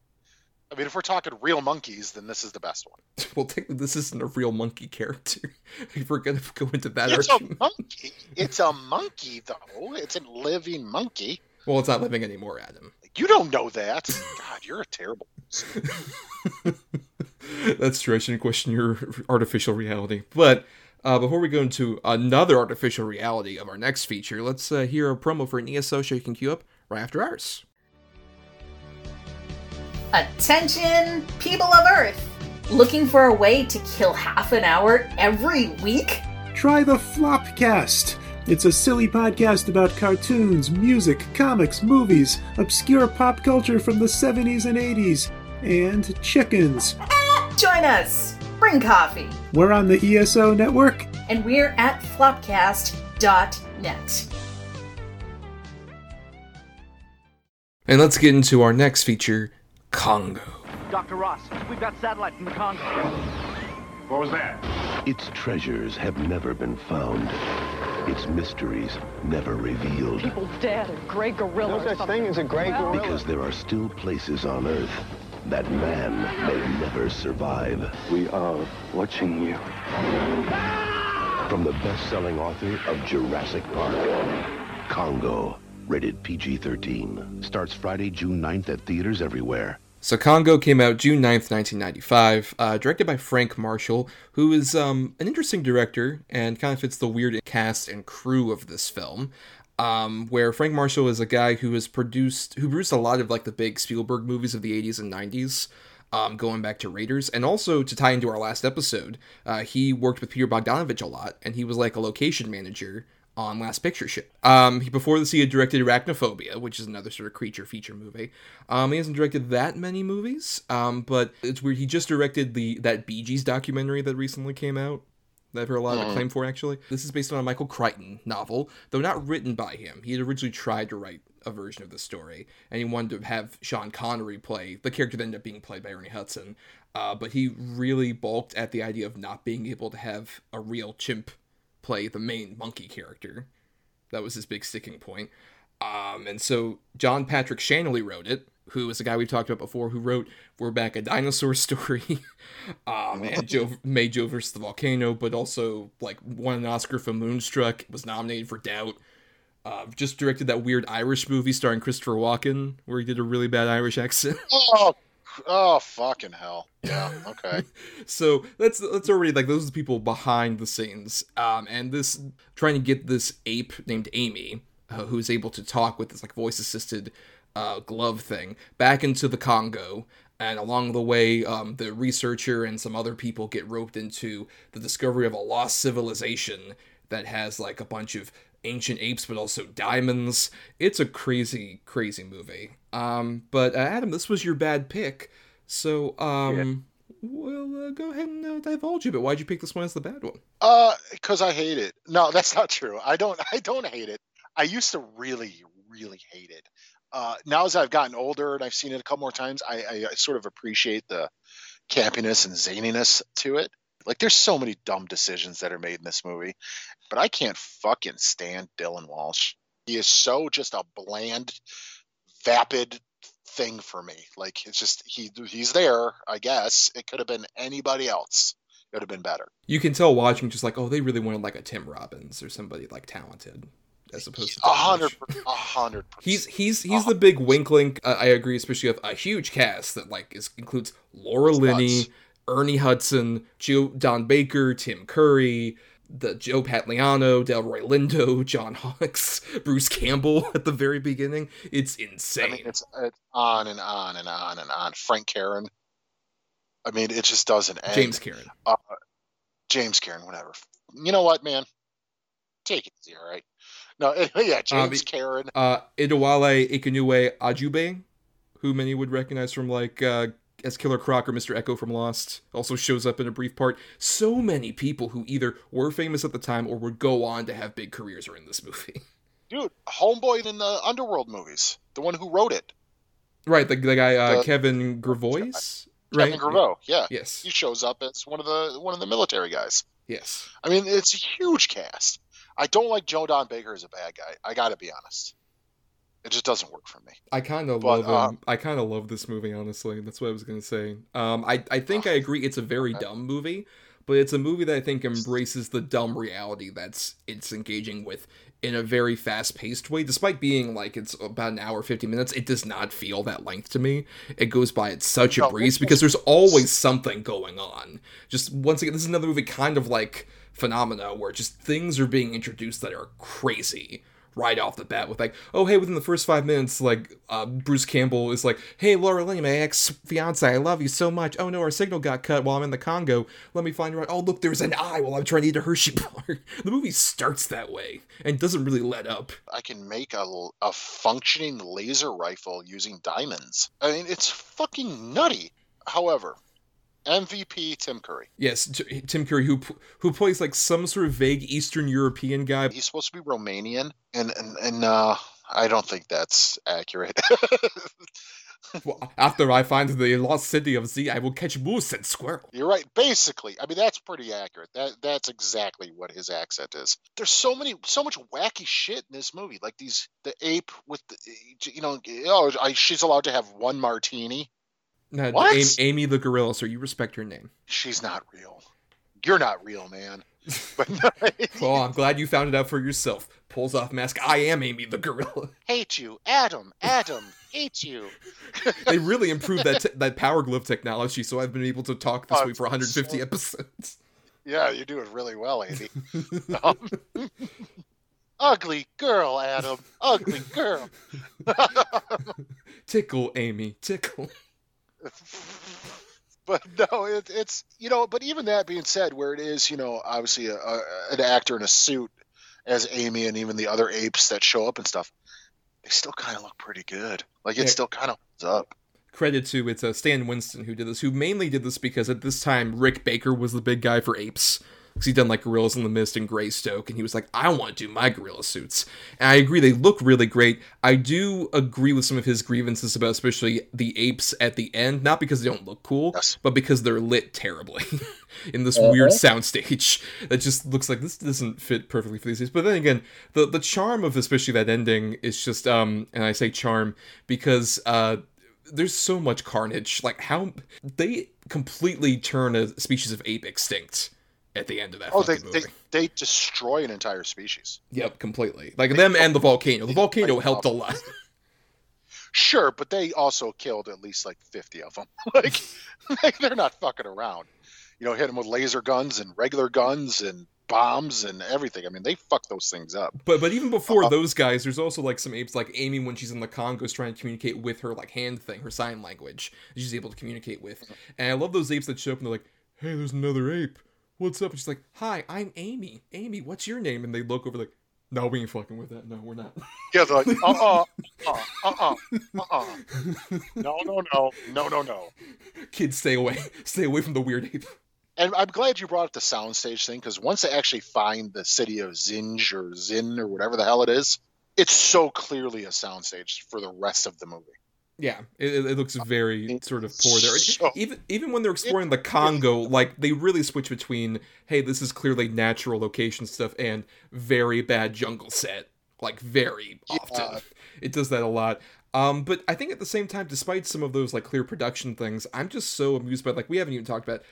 I mean, if we're talking real monkeys, then this is the best one. well, technically, this isn't a real monkey character. if we're gonna go into that, it's argument. a monkey. It's a monkey, though. It's a living monkey. Well, it's not living anymore, Adam. You don't know that. God, you're a terrible. That's true. I shouldn't question your artificial reality. But uh, before we go into another artificial reality of our next feature, let's uh, hear a promo for an ESO show you can queue up right after ours. Attention, people of Earth! Looking for a way to kill half an hour every week? Try the Flopcast. It's a silly podcast about cartoons, music, comics, movies, obscure pop culture from the 70s and 80s, and chickens. Eh, join us! Bring coffee. We're on the ESO network, and we're at flopcast.net. And let's get into our next feature Congo. Dr. Ross, we've got satellite from the Congo. What was that? Its treasures have never been found. Its mysteries never revealed. People dead, a gray gorilla. No such thing as a gray gorilla. Because there are still places on Earth that man may never survive. We are watching you. From the best-selling author of Jurassic Park, Congo, rated PG-13, starts Friday, June 9th at theaters everywhere. So Congo came out June 9th, 1995, uh, directed by Frank Marshall, who is um, an interesting director and kind of fits the weird cast and crew of this film. Um, where Frank Marshall is a guy who has produced who produced a lot of like the big Spielberg movies of the 80s and 90s. Um, going back to Raiders, and also to tie into our last episode, uh, he worked with Peter Bogdanovich a lot, and he was like a location manager on Last Picture Show. Um, he, before this, he had directed Arachnophobia, which is another sort of creature feature movie. Um, he hasn't directed that many movies, um, but it's weird. He just directed the that Bee Gees documentary that recently came out. That I've heard a lot of mm. acclaim for, actually. This is based on a Michael Crichton novel, though not written by him. He had originally tried to write a version of the story, and he wanted to have Sean Connery play the character that ended up being played by Ernie Hudson. Uh, but he really balked at the idea of not being able to have a real chimp play the main monkey character. That was his big sticking point. Um, and so John Patrick Shanley wrote it, who is a guy we've talked about before, who wrote "We're Back a Dinosaur Story," um, and Joe made Joe versus the Volcano, but also like won an Oscar for Moonstruck, was nominated for Doubt. Uh, just directed that weird Irish movie starring Christopher Walken, where he did a really bad Irish accent. Oh Oh fucking hell! Yeah. Okay. so that's that's already like those are the people behind the scenes. Um, and this trying to get this ape named Amy uh, who's able to talk with this like voice assisted uh, glove thing back into the Congo. And along the way, um, the researcher and some other people get roped into the discovery of a lost civilization that has like a bunch of ancient apes, but also diamonds. It's a crazy, crazy movie. Um, but uh, Adam, this was your bad pick, so um, well, uh, go ahead and uh, divulge a bit. Why'd you pick this one as the bad one? Uh, because I hate it. No, that's not true. I don't. I don't hate it. I used to really, really hate it. Uh, now as I've gotten older and I've seen it a couple more times, I, I, I sort of appreciate the campiness and zaniness to it. Like there's so many dumb decisions that are made in this movie, but I can't fucking stand Dylan Walsh. He is so just a bland, vapid thing for me. Like it's just he he's there. I guess it could have been anybody else. It would have been better. You can tell watching just like oh they really wanted like a Tim Robbins or somebody like talented as opposed to a hundred, a hundred. He's he's he's the big wink link. Uh, I agree, especially with a huge cast that like is includes Laura Linney, Ernie Hudson, Joe Don Baker, Tim Curry, the Joe Pantoliano, Delroy Lindo, John Hawkes, Bruce Campbell at the very beginning. It's insane. I mean, it's, it's on and on and on and on. Frank Karen. I mean, it just doesn't end. James Karen. Uh, James Karen, whatever. You know what, man? Take it easy, all right? No, yeah, James um, Karen. Uh, Adewale Akinnuoye-Agbaje, who many would recognize from like uh, as Killer Croc or Mr. Eko from Lost, also shows up in a brief part. So many people who either were famous at the time or would go on to have big careers are in this movie. Dude, Homeboy in the Underworld movies, the one who wrote it. Right, the, the guy uh, the, Kevin. Kevin right? Grevioux, yeah. Yes. He shows up as one of the one of the military guys. Yes. I mean, it's a huge cast. I don't like Joe Don Baker as a bad guy. I got to be honest. It just doesn't work for me. I kind of love um, I kind of love this movie. Honestly, that's what I was gonna say. Um, I I think I agree. It's a very dumb movie, but it's a movie that I think embraces the dumb reality that's it's engaging with in a very fast-paced way. Despite being like it's about an hour, fifty minutes, it does not feel that length to me. It goes by at such a breeze because there's always something going on. Just once again, this is another movie kind of like phenomena where just things are being introduced that are crazy right off the bat with like, oh hey, within the first five minutes, like uh, Bruce Campbell is like, hey Laura Linney, my ex fiance, I love you so much. Oh no, our signal got cut while I'm in the Congo. Let me find you out. Oh look, there's an eye while I'm trying to eat a Hershey bar. the movie starts that way and doesn't really let up. I can make a, a functioning laser rifle using diamonds. I mean, it's fucking nutty. However, MVP Tim Curry. Yes, T- Tim Curry, who who plays like some sort of vague Eastern European guy. He's supposed to be Romanian, and and, and uh, I don't think that's accurate. well, after I find the lost city of Z, I will catch moose and squirrel. You're right. Basically, I mean that's pretty accurate. That that's exactly what his accent is. There's so many, so much wacky shit in this movie. Like these, the ape with the, you know, oh, I, she's allowed to have one martini. No, what? Amy, Amy the gorilla, sir. You respect her name. She's not real. You're not real, man. Well, I'm glad you found it out for yourself. Pulls off mask. I am Amy the gorilla. Hate you, Adam. Adam, hate you. they really improved that te- that power glove technology, so I've been able to talk this oh, week for 150 so... episodes. Yeah, you're doing really well, Amy. um, ugly girl, Adam. Ugly girl. tickle, Amy. Tickle. but no, it, it's you know. But even that being said, where it is, you know, obviously a, a, an actor in a suit as Amy and even the other apes that show up and stuff, they still kind of look pretty good. Like it yeah. still kind of holds up. Credit to it's uh, Stan Winston who did this, who mainly did this because at this time Rick Baker was the big guy for apes because he'd done like Gorillas in the Mist and Greystoke, and he was like, I want to do my gorilla suits. And I agree, they look really great. I do agree with some of his grievances about especially the apes at the end, not because they don't look cool, yes. but because they're lit terribly in this uh-huh. weird soundstage that just looks like this doesn't fit perfectly for these days. But then again, the the charm of especially that ending is just um, and I say charm because uh there's so much carnage. Like how they completely turn a species of ape extinct at the end of that. Oh, they, movie. they they destroy an entire species. Yep, completely. Like they them and the volcano. The volcano helped a lot. Sure, but they also killed at least like fifty of them. like, like they're not fucking around. You know, hit them with laser guns and regular guns and bombs and everything. I mean, they fuck those things up. But but even before uh, those guys, there's also like some apes like Amy when she's in the Congo is trying to communicate with her like hand thing, her sign language. She's able to communicate with. And I love those apes that show up and they're like, "Hey, there's another ape. What's up?" And she's like, "Hi, I'm Amy. Amy, what's your name?" And they look over like, "No, we ain't fucking with that. No, we're not." Yeah, they're like, "Uh uh, uh uh, uh uh, uh no, no, no, no, no, no." Kids, stay away. Stay away from the weird ape and I'm glad you brought up the soundstage thing because once they actually find the city of Zinj or Zin or whatever the hell it is, it's so clearly a soundstage for the rest of the movie. Yeah, it, it looks very sort of poor there. So, even even when they're exploring the Congo, like they really switch between, hey, this is clearly natural location stuff and very bad jungle set, like very often. Yeah. It does that a lot. Um, but I think at the same time, despite some of those like clear production things, I'm just so amused by like we haven't even talked about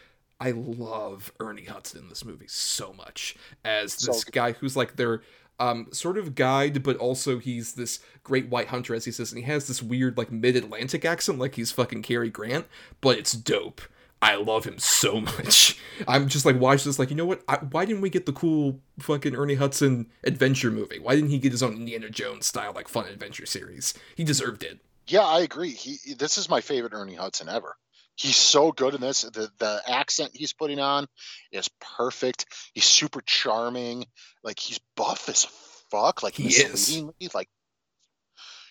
I love Ernie Hudson in this movie so much as this so guy who's like their um, sort of guide, but also he's this great white hunter, as he says, and he has this weird like mid Atlantic accent, like he's fucking Cary Grant, but it's dope. I love him so much. I'm just like watch this, like you know what? I, why didn't we get the cool fucking Ernie Hudson adventure movie? Why didn't he get his own Indiana Jones style like fun adventure series? He deserved it. Yeah, I agree. He this is my favorite Ernie Hudson ever. He's so good in this. The the accent he's putting on is perfect. He's super charming. Like he's buff as fuck. Like he is. Like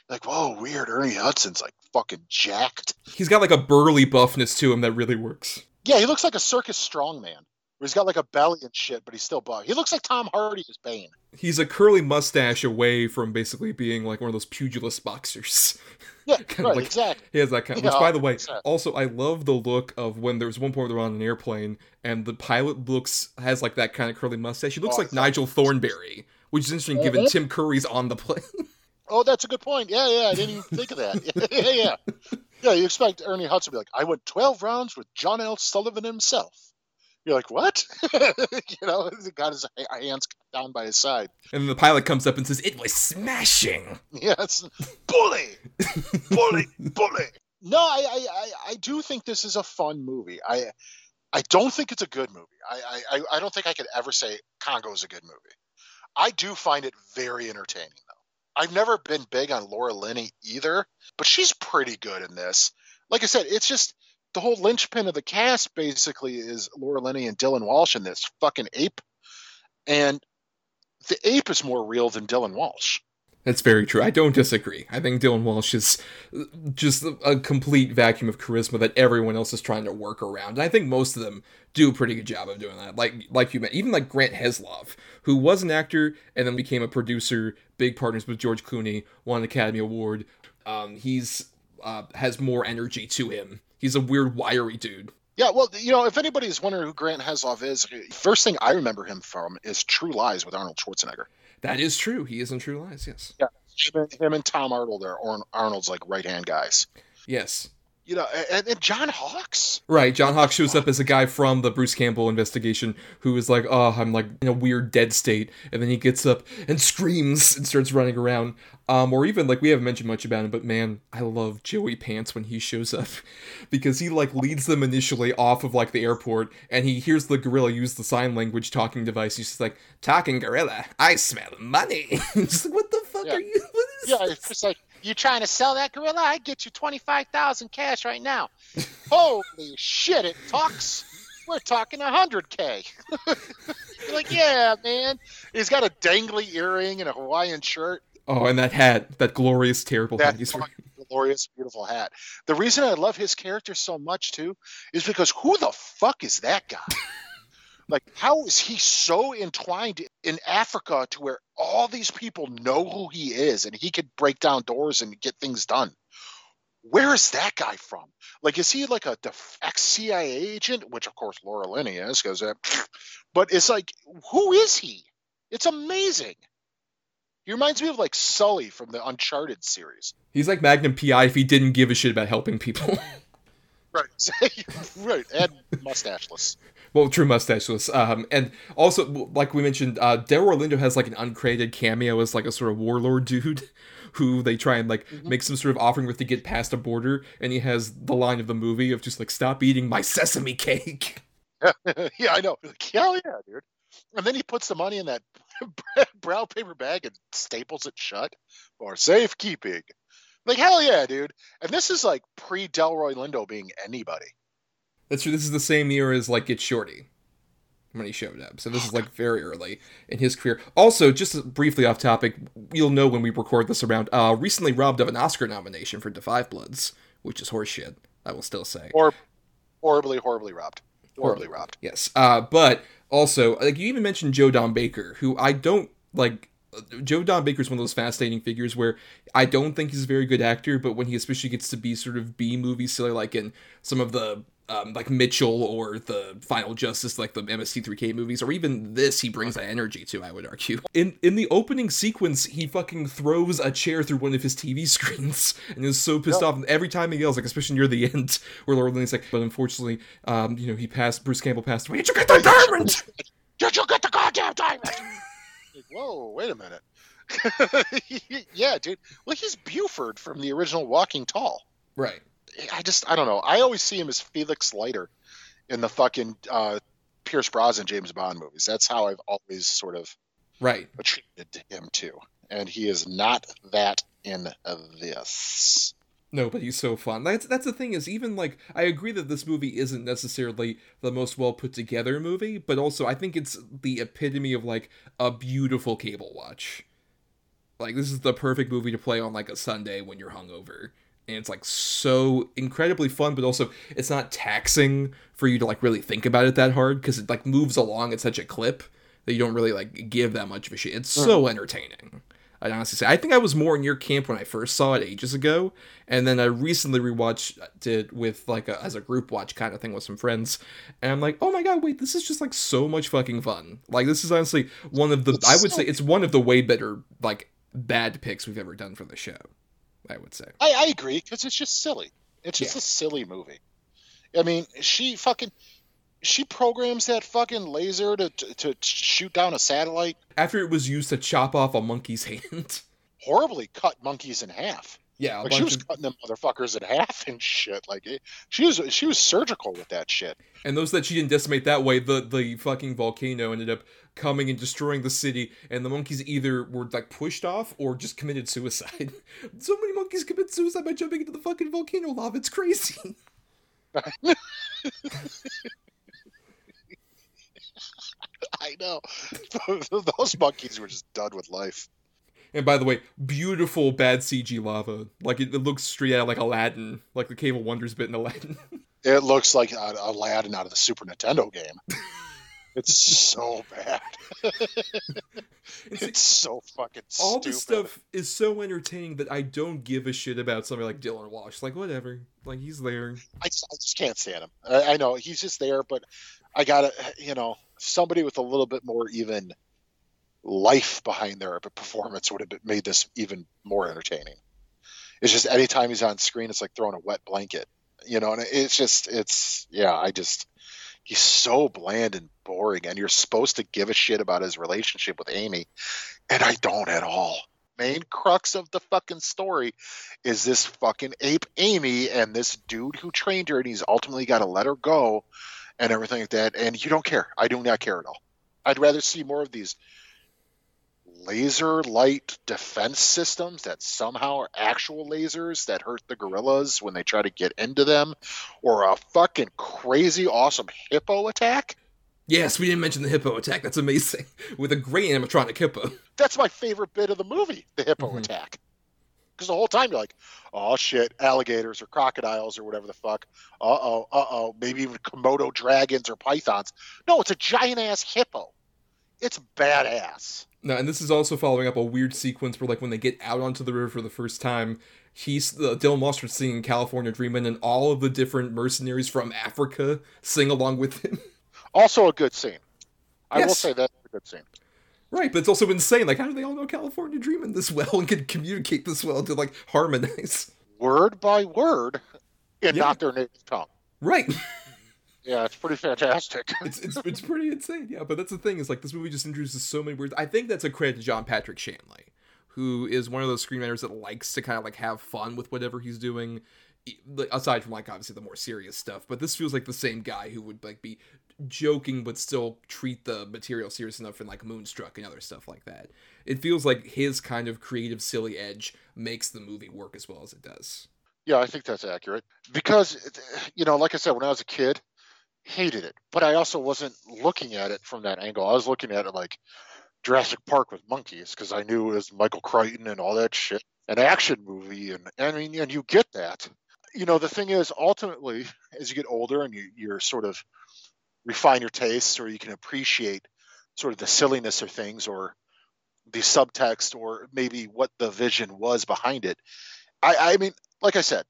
like whoa, weird. Ernie Hudson's like fucking jacked. He's got like a burly buffness to him that really works. Yeah, he looks like a circus strongman. He's got like a belly and shit, but he's still buff. He looks like Tom Hardy as Bane. He's a curly mustache away from basically being like one of those pugilist boxers. Yeah, kind right, of like, exactly. He has that kind. Of, which, by the way, also I love the look of when there's one point they're on an airplane and the pilot looks has like that kind of curly mustache. He looks oh, like Nigel Thornberry, which is interesting mm-hmm. given Tim Curry's on the plane. oh, that's a good point. Yeah, yeah, I didn't even think of that. yeah, yeah, yeah. You expect Ernie Hudson to be like, I went 12 rounds with John L. Sullivan himself. You're like, what? you know, he got his hands down by his side. And the pilot comes up and says, it was smashing. Yes. Bully! bully! Bully! No, I, I, I do think this is a fun movie. I I don't think it's a good movie. I, I, I don't think I could ever say Congo is a good movie. I do find it very entertaining, though. I've never been big on Laura Linney either, but she's pretty good in this. Like I said, it's just the whole linchpin of the cast basically is Laura Linney and Dylan Walsh and this fucking ape, and the ape is more real than Dylan Walsh. That's very true. I don't disagree. I think Dylan Walsh is just a complete vacuum of charisma that everyone else is trying to work around. And I think most of them do a pretty good job of doing that. Like like you meant, even like Grant Heslov, who was an actor and then became a producer, big partners with George Clooney, won an Academy Award. Um, he's uh, has more energy to him He's a weird, wiry dude. Yeah, well, you know, if anybody's wondering who Grant Heslov is, first thing I remember him from is True Lies with Arnold Schwarzenegger. That is true. He is in True Lies. Yes. Yeah, him and, him and Tom Arnold are Arnold's like right hand guys. Yes you know, and, and, John Hawkes. Right, John Hawkes shows up as a guy from the Bruce Campbell investigation who is like, "Oh, I'm like in a weird dead state," and then he gets up and screams and starts running around. Um, or even like we haven't mentioned much about him, but man, I love Joey Pants when he shows up because he like leads them initially off of like the airport, and he hears the gorilla use the sign language talking device. He's just like, "Talking gorilla, I smell money." just like, what the fuck yeah. are you? yeah, it's just like you trying to sell that gorilla? I get you twenty five thousand cash right now. Holy shit! It talks. We're talking a hundred k. Like, yeah, man. He's got a dangly earring and a Hawaiian shirt. Oh, and that hat, that glorious, terrible that hat. He's glorious, beautiful hat. The reason I love his character so much too is because who the fuck is that guy? Like, how is he so entwined in Africa to where all these people know who he is and he could break down doors and get things done? Where is that guy from? Like, is he like a ex CIA agent? Which, of course, Laura Linney is, because, uh, but it's like, who is he? It's amazing. He reminds me of like Sully from the Uncharted series. He's like Magnum PI if he didn't give a shit about helping people. right, right, and mustacheless. Well, true mustacheless. Um, and also, like we mentioned, uh, Delroy Lindo has like an uncredited cameo as like a sort of warlord dude who they try and like mm-hmm. make some sort of offering with to get past a border. And he has the line of the movie of just like, stop eating my sesame cake. yeah, I know. Hell yeah, dude. And then he puts the money in that brown paper bag and staples it shut for safekeeping. Like hell yeah, dude. And this is like pre Delroy Lindo being anybody. That's true. This is the same year as like Get Shorty when he showed up. So this is like very early in his career. Also, just briefly off topic, you'll know when we record this around. Uh, recently robbed of an Oscar nomination for 5 Bloods, which is horseshit. I will still say. Or horribly, horribly robbed. Horribly robbed. Yes. Uh, but also, like you even mentioned Joe Don Baker, who I don't like. Joe Don Baker is one of those fascinating figures where I don't think he's a very good actor, but when he especially gets to be sort of B movie silly, like in some of the um, like Mitchell or the Final Justice, like the MST3K movies, or even this, he brings that energy to. I would argue. In in the opening sequence, he fucking throws a chair through one of his TV screens and is so pissed off. And every time he yells, like especially near the end, where Laura Linney's like, "But unfortunately, um, you know, he passed. Bruce Campbell passed away. Did you get the diamond? Did you get the goddamn diamond?" like, whoa, wait a minute. yeah, dude. Well, he's Buford from the original Walking Tall. Right. I just I don't know. I always see him as Felix Leiter in the fucking uh, Pierce Brosnan James Bond movies. That's how I've always sort of right attributed him to, and he is not that in this. No, but he's so fun. That's that's the thing is even like I agree that this movie isn't necessarily the most well put together movie, but also I think it's the epitome of like a beautiful cable watch. Like this is the perfect movie to play on like a Sunday when you're hungover and it's like so incredibly fun but also it's not taxing for you to like really think about it that hard because it like moves along at such a clip that you don't really like give that much of a shit. It's so entertaining i'd honestly say. I think i was more in your camp when i first saw it ages ago and then i recently rewatched uh, it with like a, as a group watch kind of thing with some friends and i'm like oh my god wait this is just like so much fucking fun. Like this is honestly one of the i would say it's one of the way better like bad picks we've ever done for the show I would say. I, I agree because it's just silly. It's just Yeah. a silly movie. I mean, she fucking she programs that fucking laser to, to to shoot down a satellite. After it was used to chop off a monkey's hand. Horribly cut monkeys in half. Yeah, like she was of- cutting them motherfuckers in half and shit. Like it, she was she was surgical with that shit. And those that she didn't decimate that way, the the fucking volcano ended up coming and destroying the city, and the monkeys either were like pushed off or just committed suicide. so many monkeys commit suicide by jumping into the fucking volcano lava. It's crazy. I know. Those monkeys were just done with life. And by the way, beautiful bad CG lava. Like it, it looks straight out of like Aladdin, like the Cave of Wonders bit in Aladdin. It looks like a, a Aladdin out of the Super Nintendo game. It's so bad. it's so fucking All stupid. this stuff is so entertaining that I don't give a shit about somebody like Dylan Walsh. Like whatever, like he's there. I just, I just can't stand him. I, I know he's just there, but I gotta, you know, somebody with a little bit more even life behind their performance would have made this even more entertaining. It's just anytime he's on screen, it's like throwing a wet blanket, you know. And it's just, it's yeah, I just he's so bland and boring, and you're supposed to give a shit about his relationship with Amy, and I don't at all. Main crux of the fucking story is this fucking ape Amy and this dude who trained her, and he's ultimately got to let her go and everything like that. And you don't care. I do not care at all. I'd rather see more of these laser light defense systems that somehow are actual lasers that hurt the gorillas when they try to get into them, or a fucking crazy awesome hippo attack. Yes, we didn't mention the hippo attack. That's amazing. With a great animatronic hippo. That's my favorite bit of the movie, the hippo Mm-hmm. attack. Because the whole time you're like, oh shit, alligators or crocodiles or whatever the fuck. Uh oh, uh oh, maybe even Komodo dragons or pythons. No, it's a giant ass hippo. It's badass. No, and this is also following up a weird sequence where, like, when they get out onto the river for the first time, he's uh, Dylan was singing "California Dreamin'," and all of the different mercenaries from Africa sing along with him. Also a good scene. I will say that's a good scene. Right, but it's also insane. Like, how do they all know California Dreamin' this well and can communicate this well to like harmonize? Word by word and Yeah. not their native tongue. Right. Yeah, it's pretty fantastic. it's, it's it's pretty insane, yeah. But that's the thing is like this movie just introduces so many weird. I think that's a credit to John Patrick Shanley, who is one of those screenwriters that likes to kind of like have fun with whatever he's doing, aside from like obviously the more serious stuff. But this feels like the same guy who would like be joking but still treat the material serious enough in like Moonstruck and other stuff like that. It feels like his kind of creative silly edge makes the movie work as well as it does. Yeah, I think that's accurate. Because you know, like I said, when I was a kid, hated it, but I also wasn't looking at it from that angle. I was looking at it like Jurassic Park with monkeys because I knew it was Michael Crichton and all that shit, an action movie, and I mean, and you get that. You know, the thing is, ultimately, as you get older and you, you're sort of refine your tastes, or you can appreciate sort of the silliness of things, or the subtext, or maybe what the vision was behind it. I, I mean, like I said,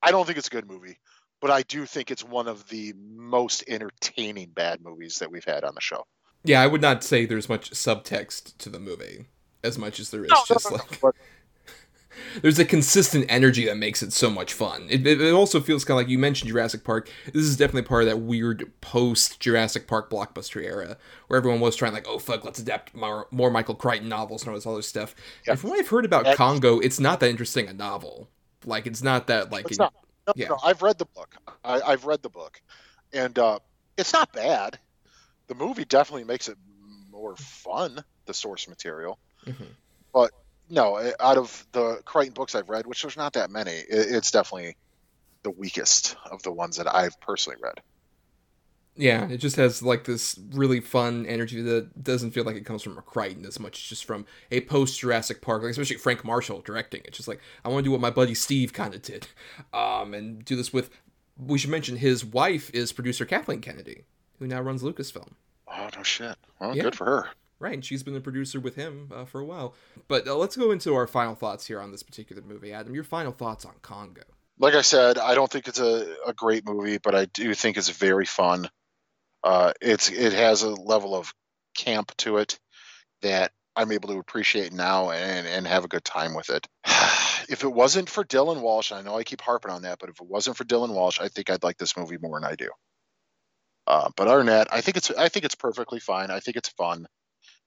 I don't think it's a good movie, but I do think it's one of the most entertaining bad movies that we've had on the show. Yeah, I would not say there's much subtext to the movie as much as there is No, no, just no, like but- there's a consistent energy that makes it so much fun. It, it, it also feels kind of like you mentioned Jurassic Park. This is definitely part of that weird post Jurassic Park blockbuster era where everyone was trying like, oh fuck, let's adapt more, more Michael Crichton novels and all this other stuff. And from what I've heard about Congo, it's not that interesting a novel. Like it's not that like It's not. No, yeah. no, I've read the book. I, I've read the book, and uh, it's not bad. The movie definitely makes it more fun. The source material, Mhm. but no, out of the Crichton books I've read, which there's not that many, it, it's definitely the weakest of the ones that I've personally read. Yeah, it just has like this really fun energy that doesn't feel like it comes from a Crichton as much as just from a post Jurassic Park, like especially Frank Marshall directing. It's just like I want to do what my buddy Steve kind of did, um, and do this with. We should mention his wife is producer Kathleen Kennedy, who now runs Lucasfilm. Oh no shit! Well, Yeah. good for her. Right, and she's been a producer with him uh, for a while. But uh, let's go into our final thoughts here on this particular movie. Adam, your final thoughts on Congo? like I said, I don't think it's a, a great movie, but I do think it's very fun. Uh, it's it has a level of camp to it that I'm able to appreciate now and, and have a good time with it. if it wasn't for Dylan Walsh, I know I keep harping on that, but if it wasn't for Dylan Walsh, I think I'd like this movie more than I do. Uh, but other than that, I think it's I think it's perfectly fine. I think it's fun.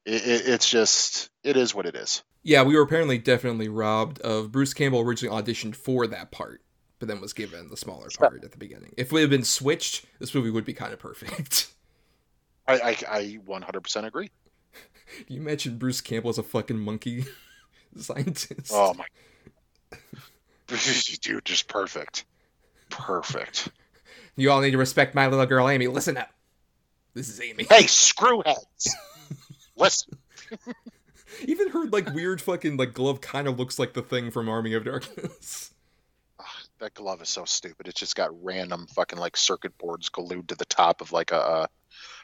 It, it, it's just it is what it is. Yeah, we were apparently definitely robbed of Bruce Campbell originally auditioned for that part, but then was given the smaller part at the beginning. If we had been switched, this movie would be kind of perfect. I I, I 100% agree. you mentioned Bruce Campbell as a fucking monkey scientist. Oh my, dude, just perfect, perfect. You all need to respect my little girl Amy. Listen up. This is Amy. Hey, screwheads! Listen, Even her like weird fucking like glove kind of looks like the thing from Army of Darkness. That glove is so stupid. It's just got random fucking like circuit boards glued to the top of like a uh,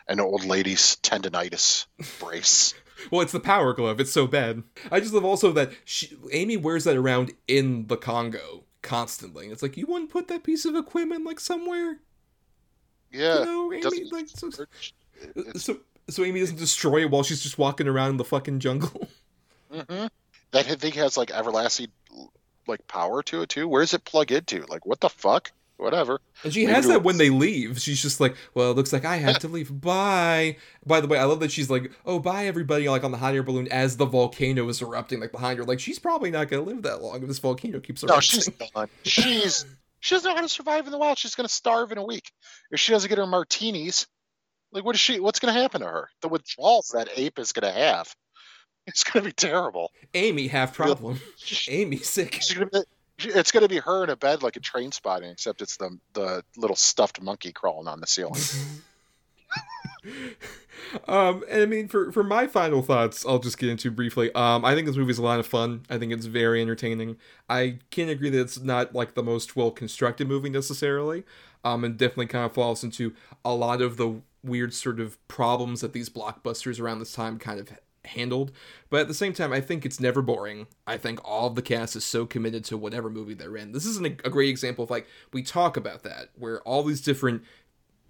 an old lady's tendonitis brace. Well, it's the power glove. It's so bad. I just love also that she, Amy wears that around in the Congo constantly. And it's like you wouldn't put that piece of equipment like somewhere. Yeah, You know, Amy, like so, so so Amy doesn't destroy it while she's just walking around in the fucking jungle. mhm. That thing has like everlasting like power to it too. Where does it plug into? Like what the fuck? Whatever. And she Maybe has that when they leave. She's just like, "Well, it looks like I have to leave. Bye." By the way, I love that she's like, "Oh, bye, everybody!" Like on the hot air balloon as the volcano is erupting, like behind her. Like she's probably not gonna live that long if this volcano keeps erupting. No, she's done. She's she doesn't know how to survive in the wild. She's gonna starve in a week if she doesn't get her martinis. Like what is she? What's gonna happen to her? The withdrawals that ape is gonna have. It's gonna be terrible. Amy have problem. Amy sick. Gonna be, it's gonna be her in a bed like a Trainspotting, except it's the the little stuffed monkey crawling on the ceiling. Um, and I mean, for for my final thoughts, I'll just get into briefly. Um, I think this movie's a lot of fun. I think it's very entertaining. I can agree that it's not like the most well constructed movie necessarily. Um, and definitely kind of falls into a lot of the weird sort of problems that these blockbusters around this time kind of handled. But at the same time, I think it's never boring. I think all of the cast is so committed to whatever movie they're in. This is an, a great example of like we talk about that, where all these different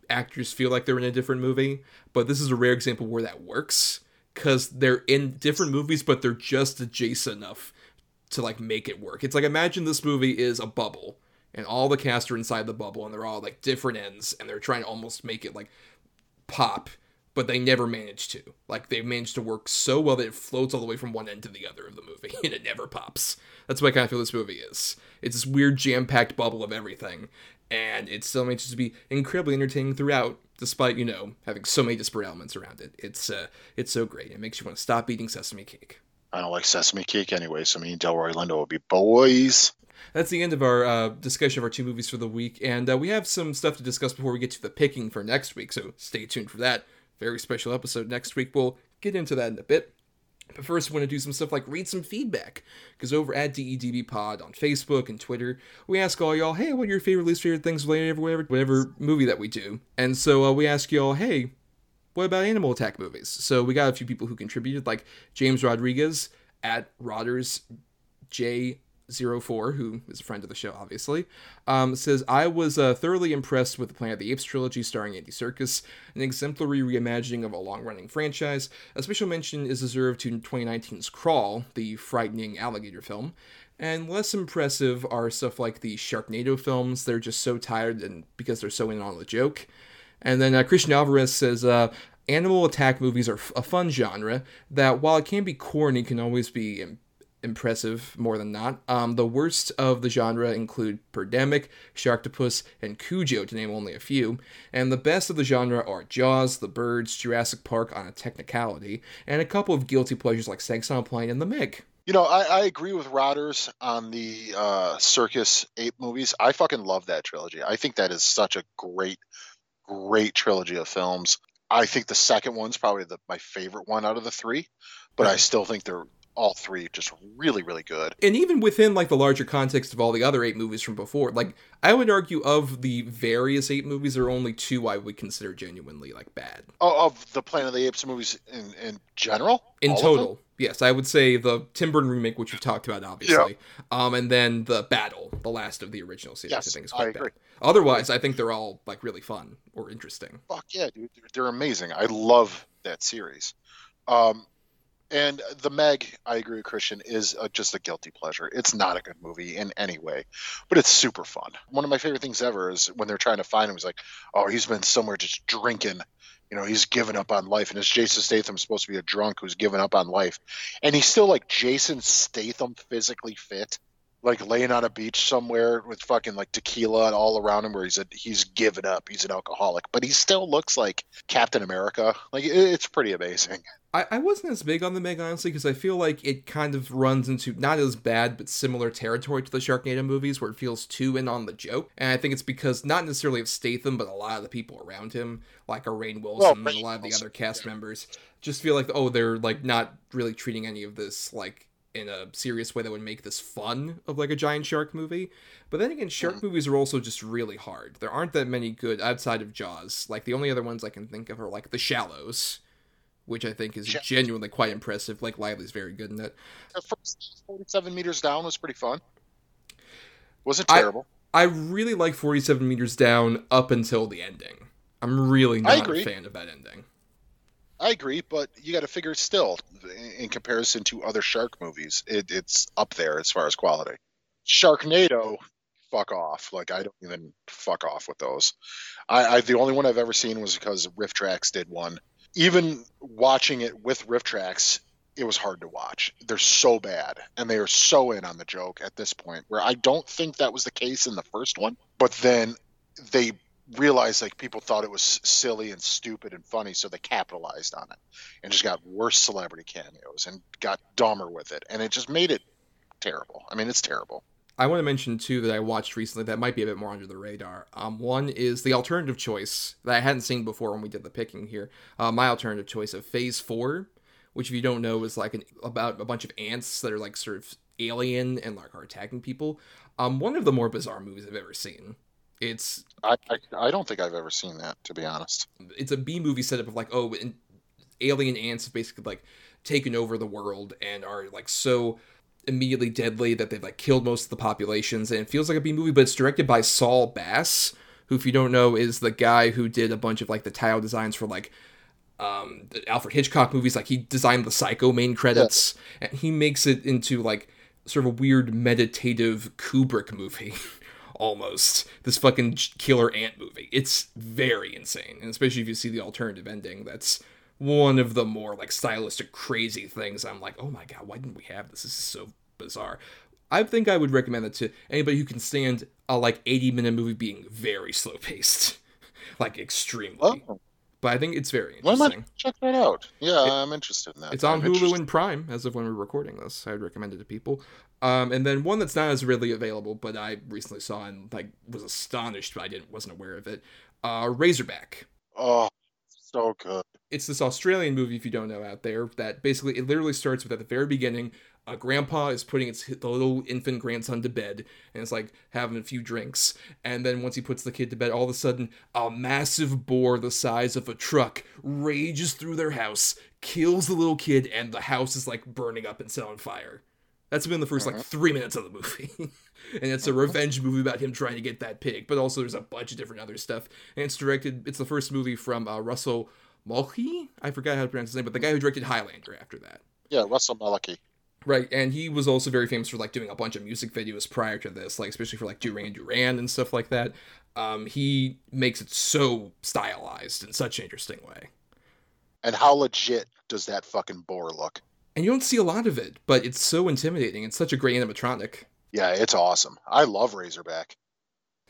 actors feel like they're in a different movie, but this is a rare example where that works because they're in different movies, but they're just adjacent enough to like make it work. It's like imagine this movie is a bubble and all the cast are inside the bubble and they're all like different ends and they're trying to almost make it like pop, but they never manage to. Like they've managed to work so well that it floats all the way from one end to the other of the movie and it never pops. That's what I kind of feel this movie is. It's this weird jam-packed bubble of everything. and it still manages to be incredibly entertaining throughout, despite you know having so many disparate elements around it. It's uh, it's so great. It makes you want to stop eating sesame cake. I don't like sesame cake anyway, so me and Delroy Lindo will be boys. That's the end of our uh, discussion of our two movies for the week, and uh, we have some stuff to discuss before we get to the picking for next week. So stay tuned for that very special episode next week. We'll get into that in a bit. But first, I want to do some stuff like read some feedback. Because over at DEDB Pod on Facebook and Twitter, we ask all y'all, hey, what are your favorite, least favorite things related to whatever, whatever movie that we do? And so uh, we ask y'all, hey, what about animal attack movies? So we got a few people who contributed, like James Rodriguez at Rodders J 04, who is a friend of the show, obviously, um, says, I was uh, thoroughly impressed with the Planet of the Apes trilogy starring Andy Serkis, an exemplary reimagining of a long running franchise. A special mention is deserved to 2019's Crawl, the frightening alligator film. And less impressive are stuff like the Sharknado films. They're just so tired and because they're so in on the joke. And then uh, Christian Alvarez says, uh, Animal attack movies are a fun genre that, while it can be corny, can always be impressive more than not. Um, the worst of the genre include Birdemic, Sharktopus, and Cujo, to name only a few. And the best of the genre are Jaws, The Birds, Jurassic Park on a technicality, and a couple of guilty pleasures like Sex on a Plane and The Meg. You know, I, I agree with Rodders on the uh, Serkis ape movies. I fucking love that trilogy. I think that is such a great, great trilogy of films. I think the second one's probably the, my favorite one out of the three, but I still think they're all three just really really good. And even within like the larger context of all the other eight movies from before like i would argue of the various eight movies there are only two i would consider genuinely like bad. Oh, of the planet of the apes movies in in general? In total yes. I would say the tim burton remake which we've talked about obviously. Yeah. um and then the battle the last of the original series yes, i think is quite bad. otherwise i think they're all like really fun or interesting. Fuck yeah dude. They're amazing. I love that series. Um and the Meg, I agree with Christian, is a, just a guilty pleasure. It's not a good movie in any way, but it's super fun. One of my favorite things ever is when they're trying to find him. He's like, "Oh, he's been somewhere just drinking." You know, he's given up on life, and it's Jason Statham supposed to be a drunk who's given up on life, and he's still like Jason Statham physically fit like laying on a beach somewhere with fucking like tequila and all around him where he's a, he's given up. He's an alcoholic but he still looks like captain america. Like it, it's pretty amazing. I, I wasn't as big on the meg honestly because i feel like it kind of runs into not as bad but similar territory to the sharknado movies where it feels too in on the joke. And i think it's because not necessarily of statham but a lot of the people around him like a rainn wilson well, and a lot of the other cast yeah. members just feel like oh they're like not really treating any of this like in a serious way that would make this fun of like a giant shark movie. But then again, shark mm. movies are also just really hard. There aren't that many good outside of Jaws. Like the only other ones I can think of are like The Shallows, which I think is genuinely quite impressive. Like Lively's very good in that. The first 47 meters down was pretty fun. Wasn't terrible. I, I really like 47 meters down up until the ending. I'm really not a fan of that ending. I agree, but you got to figure still, in comparison to other shark movies, it, it's up there as far as quality. Sharknado, fuck off. Like I don't even fuck off with those. I, I the only one I've ever seen was because RiffTrax did one. Even watching it with RiffTrax, it was hard to watch. They're so bad, and they are so in on the joke at this point. Where I don't think that was the case in the first one, but then they realized like people thought it was silly and stupid and funny, so they capitalized on it and just got worse celebrity cameos and got dumber with it, and it just made it terrible. I mean, it's terrible. I want to mention two that I watched recently that might be a bit more under the radar. Um, one is the alternative choice that I hadn't seen before when we did the picking here. Uh, my alternative choice of Phase Four, which if you don't know is like an, about a bunch of ants that are like sort of alien and like are attacking people. Um, one of the more bizarre movies I've ever seen. It's I, I, I don't think I've ever seen that to be honest. It's a B movie setup of like oh alien ants have basically like taken over the world and are like so immediately deadly that they've like killed most of the populations and it feels like a B movie but it's directed by Saul Bass who if you don't know is the guy who did a bunch of like the tile designs for like um the Alfred Hitchcock movies like he designed the Psycho main credits yeah. and he makes it into like sort of a weird meditative Kubrick movie. almost this fucking killer ant movie. It's very insane, and especially if you see the alternative ending, that's one of the more like stylistic crazy things. I'm like, oh my god, why didn't we have this? This is so bizarre. I think I would recommend it to anybody who can stand a like 80 minute movie being very slow paced, like extremely. Oh. But I think it's very interesting. not check that out? Yeah, I'm interested in that. It's on I'm Hulu and Prime as of when we're recording this. I'd recommend it to people. Um, and then one that's not as readily available, but I recently saw and like was astonished, but I didn't wasn't aware of it. Uh, Razorback. Oh, so good. It's this Australian movie, if you don't know out there, that basically it literally starts with at the very beginning, a grandpa is putting its the little infant grandson to bed, and it's like having a few drinks, and then once he puts the kid to bed, all of a sudden a massive boar the size of a truck rages through their house, kills the little kid, and the house is like burning up and set on fire. That's been the 1st like three minutes of the movie. and it's a revenge movie about him trying to get that pig, but also there's a bunch of different other stuff. And it's directed, it's the first movie from uh, Russell Mulcahy? I forgot how to pronounce his name, but the guy who directed Highlander after that. Yeah, Russell Mulcahy. Right, and he was also very famous for like doing a bunch of music videos prior to this, like especially for like Duran Duran and stuff like that. Um, he makes it so stylized in such an interesting way. And how legit does that fucking boar look? And you don't see a lot of it, but it's so intimidating. It's such a great animatronic. Yeah, it's awesome. I love Razorback.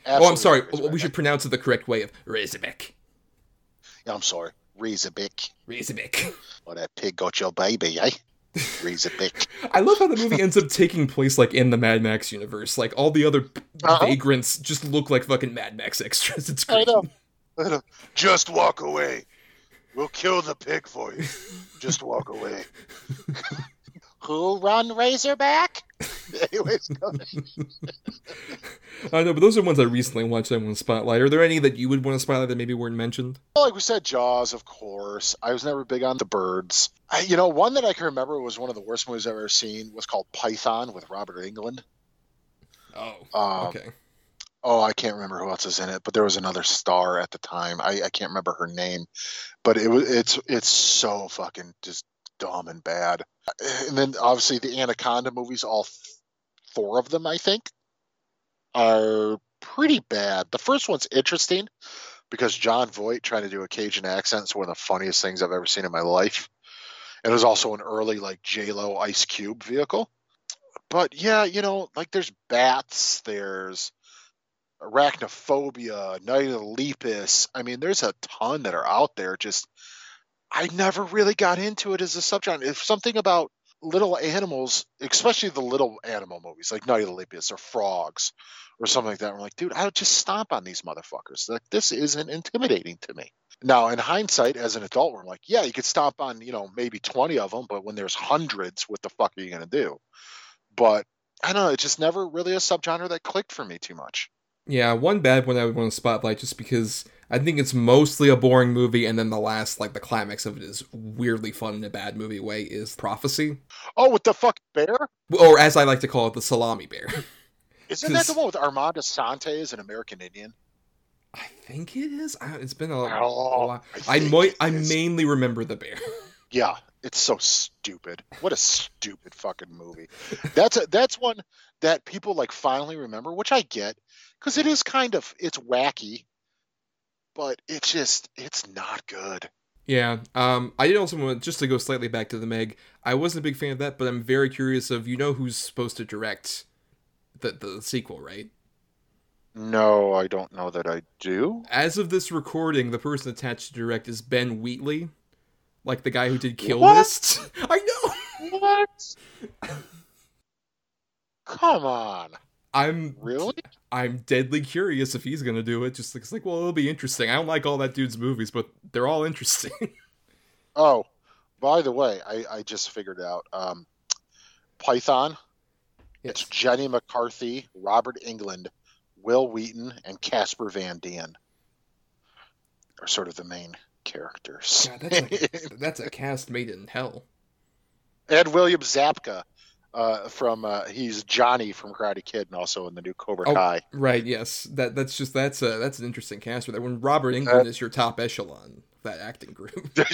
oh, I'm sorry. Razorback. We should pronounce it the correct way of Razorback. Yeah, I'm sorry. Razorback. Razorback. Oh, that pig got your baby, eh? Razorback. I love how the movie ends up taking place like in the Mad Max universe. Like all the other Uh-huh. vagrants just look like fucking Mad Max extras. It's I great. know. I know. Just walk away. We'll kill the pig for you. Just walk away. Who run Razorback? Anyways, go ahead. I know, but those are ones I recently watched. I want to spotlight. Are there any that you would want to spotlight that maybe weren't mentioned? Well, like we said, Jaws, of course. I was never big on the birds. I, you know, one that I can remember was one of the worst movies I've ever seen was called Python with Robert Englund. Oh, Um, okay. Oh, I can't remember who else is in it, but there was another star at the time. I, I can't remember her name, but it was it's it's so fucking just dumb and bad. And then obviously the Anaconda movies, all four of them, I think, are pretty bad. The first one's interesting because Jon Voight trying to do a Cajun accent is one of the funniest things I've ever seen in my life. It was also an early like J Lo Ice Cube vehicle. But yeah, you know, like there's bats, there's arachnophobia, night of the lepus. I mean, there's a ton that are out there. Just I never really got into it as a subgenre. If something about little animals, especially the little animal movies like Night of the Lepus or Frogs or something like that, I'm like, dude, I would just stomp on these motherfuckers. Like this isn't intimidating to me. Now, in hindsight, as an adult, we're like, yeah, you could stomp on, you know, maybe 20 of them, but when there's hundreds, what the fuck are you gonna do? But I don't know. It's just never really a subgenre that clicked for me too much. Yeah, one bad one I would want to spotlight just because I think it's mostly a boring movie, and then the last, like the climax of it, is weirdly fun in a bad movie way. Is Prophecy, Oh, with the fuck bear? or as I like to call it, the Salami Bear. Isn't that the one with Armand Assante as an American Indian? I think it is. I, it's been a, a Oh, while. I I might. I mainly remember the bear. Yeah, it's so stupid. What a stupid fucking movie. That's a, that's one that people like finally remember, which I get because it is kind of it's wacky, but it's just it's not good. Yeah. Um. I did also want just to go slightly back to the Meg. I wasn't a big fan of that, but I'm very curious of you know who's supposed to direct the the sequel, right? No, I don't know that I do. As of this recording, the person attached to direct is Ben Wheatley, like the guy who did Kill What? List. I know. What? Come on, I'm really? I'm deadly curious if he's gonna do it. Just it's like, well, it'll be interesting. I don't like all that dude's movies, but they're all interesting. Oh, by the way, I, I just figured out um, Python. It's Jenny McCarthy, Robert Englund, Wil Wheaton, and Casper Van Dien are sort of the main characters. God, that's like a, that's a cast made in hell. and William Zabka uh, from uh, he's Johnny from Karate Kid, and also in the new Cobra Oh, Kai. right. Yes. That that's just that's a that's an interesting cast. That when Robert Englund is your top echelon, that acting group. Dude,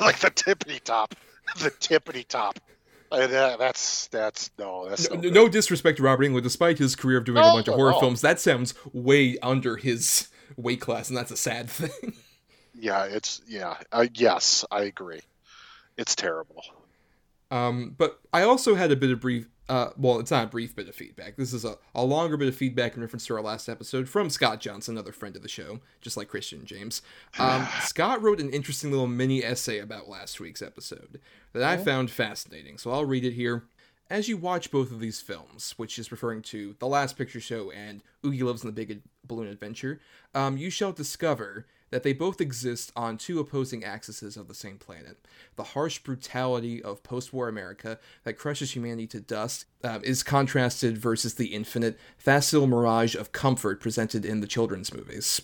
like the tippity top, the tippity top. Uh, that, that's that's no, that's No, no, no, disrespect to Robert Englund, despite his career of doing a bunch of horror no. films, that sounds way under his weight class, and that's a sad thing. Yeah, it's yeah. Uh, yes, I agree. It's terrible. Um, but I also had a bit of brief. Uh, well, it's not a brief bit of feedback. This is a, a longer bit of feedback in reference to our last episode from Scott Johnson, another friend of the show, just like Christian James. Um, Scott wrote an interesting little mini essay about last week's episode that I found fascinating, so I'll read it here. As you watch both of these films, which is referring to The Last Picture Show and Oogieloves in the Big Balloon Adventure, um, you shall discover that they both exist on two opposing axes of the same planet. The harsh brutality of post war America that crushes humanity to dust um, is contrasted versus the infinite, facile mirage of comfort presented in the children's movies.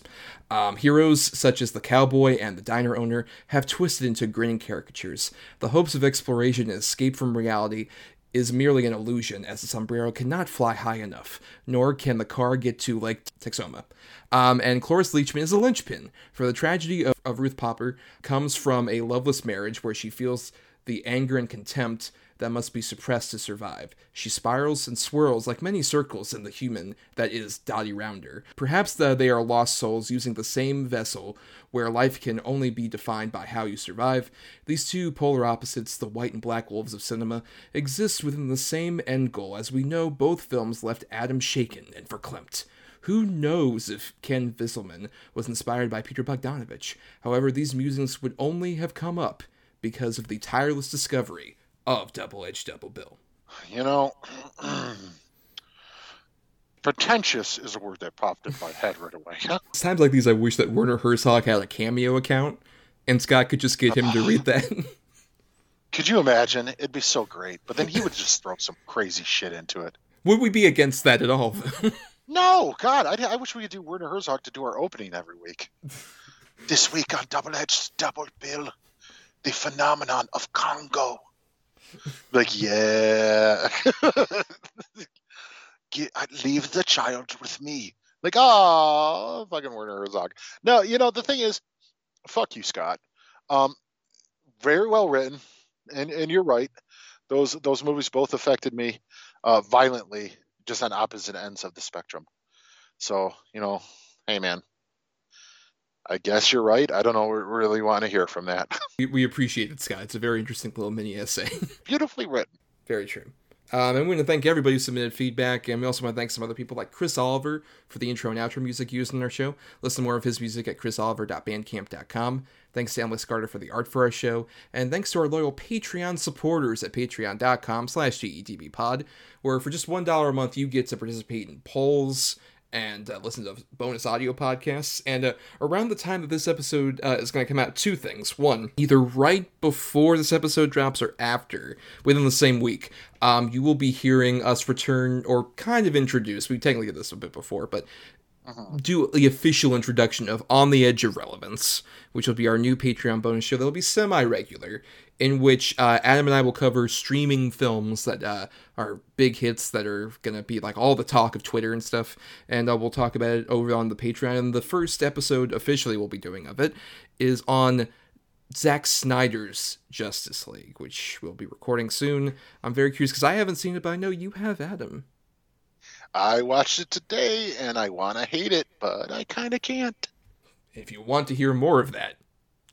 Um, heroes such as the cowboy and the diner owner have twisted into grinning caricatures. The hopes of exploration and escape from reality is merely an illusion, as the sombrero cannot fly high enough, nor can the car get to Lake Texoma. Um, and Cloris Leachman is a linchpin, for the tragedy of, of Ruth Popper comes from a loveless marriage where she feels the anger and contempt that must be suppressed to survive. She spirals and swirls like many circles in the human that is Dottie Rounder. Perhaps the, they are lost souls using the same vessel where life can only be defined by how you survive. These two polar opposites, the white and black wolves of cinema, exist within the same end goal, as we know both films left Adam shaken and verklempt. Who knows if Kenn Viselman was inspired by Peter Bogdanovich? However, these musings would only have come up because of the tireless discovery of Double Edge Double Bill. You know, pretentious is a word that popped in my head right away. It's times like these I wish that Werner Herzog had a cameo account and Scott could just get him to read that. Could you imagine? It'd be so great. But then he would just throw some crazy shit into it. Would we be against that at all? no, God, I, I wish we could do Werner Herzog to do our opening every week. this week on Double Edge Double Bill, the phenomenon of Congo. Like, yeah. Get, leave the child with me. Like, oh, fucking Werner Herzog. No, you know, the thing is, fuck you, Scott. Um, very well written, and and you're right. Those those movies both affected me uh, violently, just on opposite ends of the spectrum. So, you know, hey man, I guess you're right. I don't know. We really want to hear from that. we, we appreciate it, Scott. It's a very interesting little mini essay. Beautifully written. Very true. Um, and we want to thank everybody who submitted feedback, and we also want to thank some other people like Chris Oliver for the intro and outro music used in our show. Listen to more of his music at chrisoliver.bandcamp.com. Thanks to Alex Carter for the art for our show, and thanks to our loyal Patreon supporters at patreon.com slash dedbpod, where for just $1 a month you get to participate in polls and uh, listen to bonus audio podcasts. And uh, around the time that this episode uh, is going to come out, two things. One, either right before this episode drops or after, within the same week, um, you will be hearing us return or kind of introduce. We technically did this a bit before, but do the official introduction of On the Edge of Relevance, which will be our new Patreon bonus show that'll be semi regular, in which uh, Adam and I will cover streaming films that uh, are big hits that are going to be like all the talk of Twitter and stuff. And uh, we'll talk about it over on the Patreon. And the first episode officially we'll be doing of it is on Zack Snyder's Justice League, which we'll be recording soon. I'm very curious because I haven't seen it, but I know you have, Adam. I watched it today and I want to hate it, but I kind of can't. If you want to hear more of that,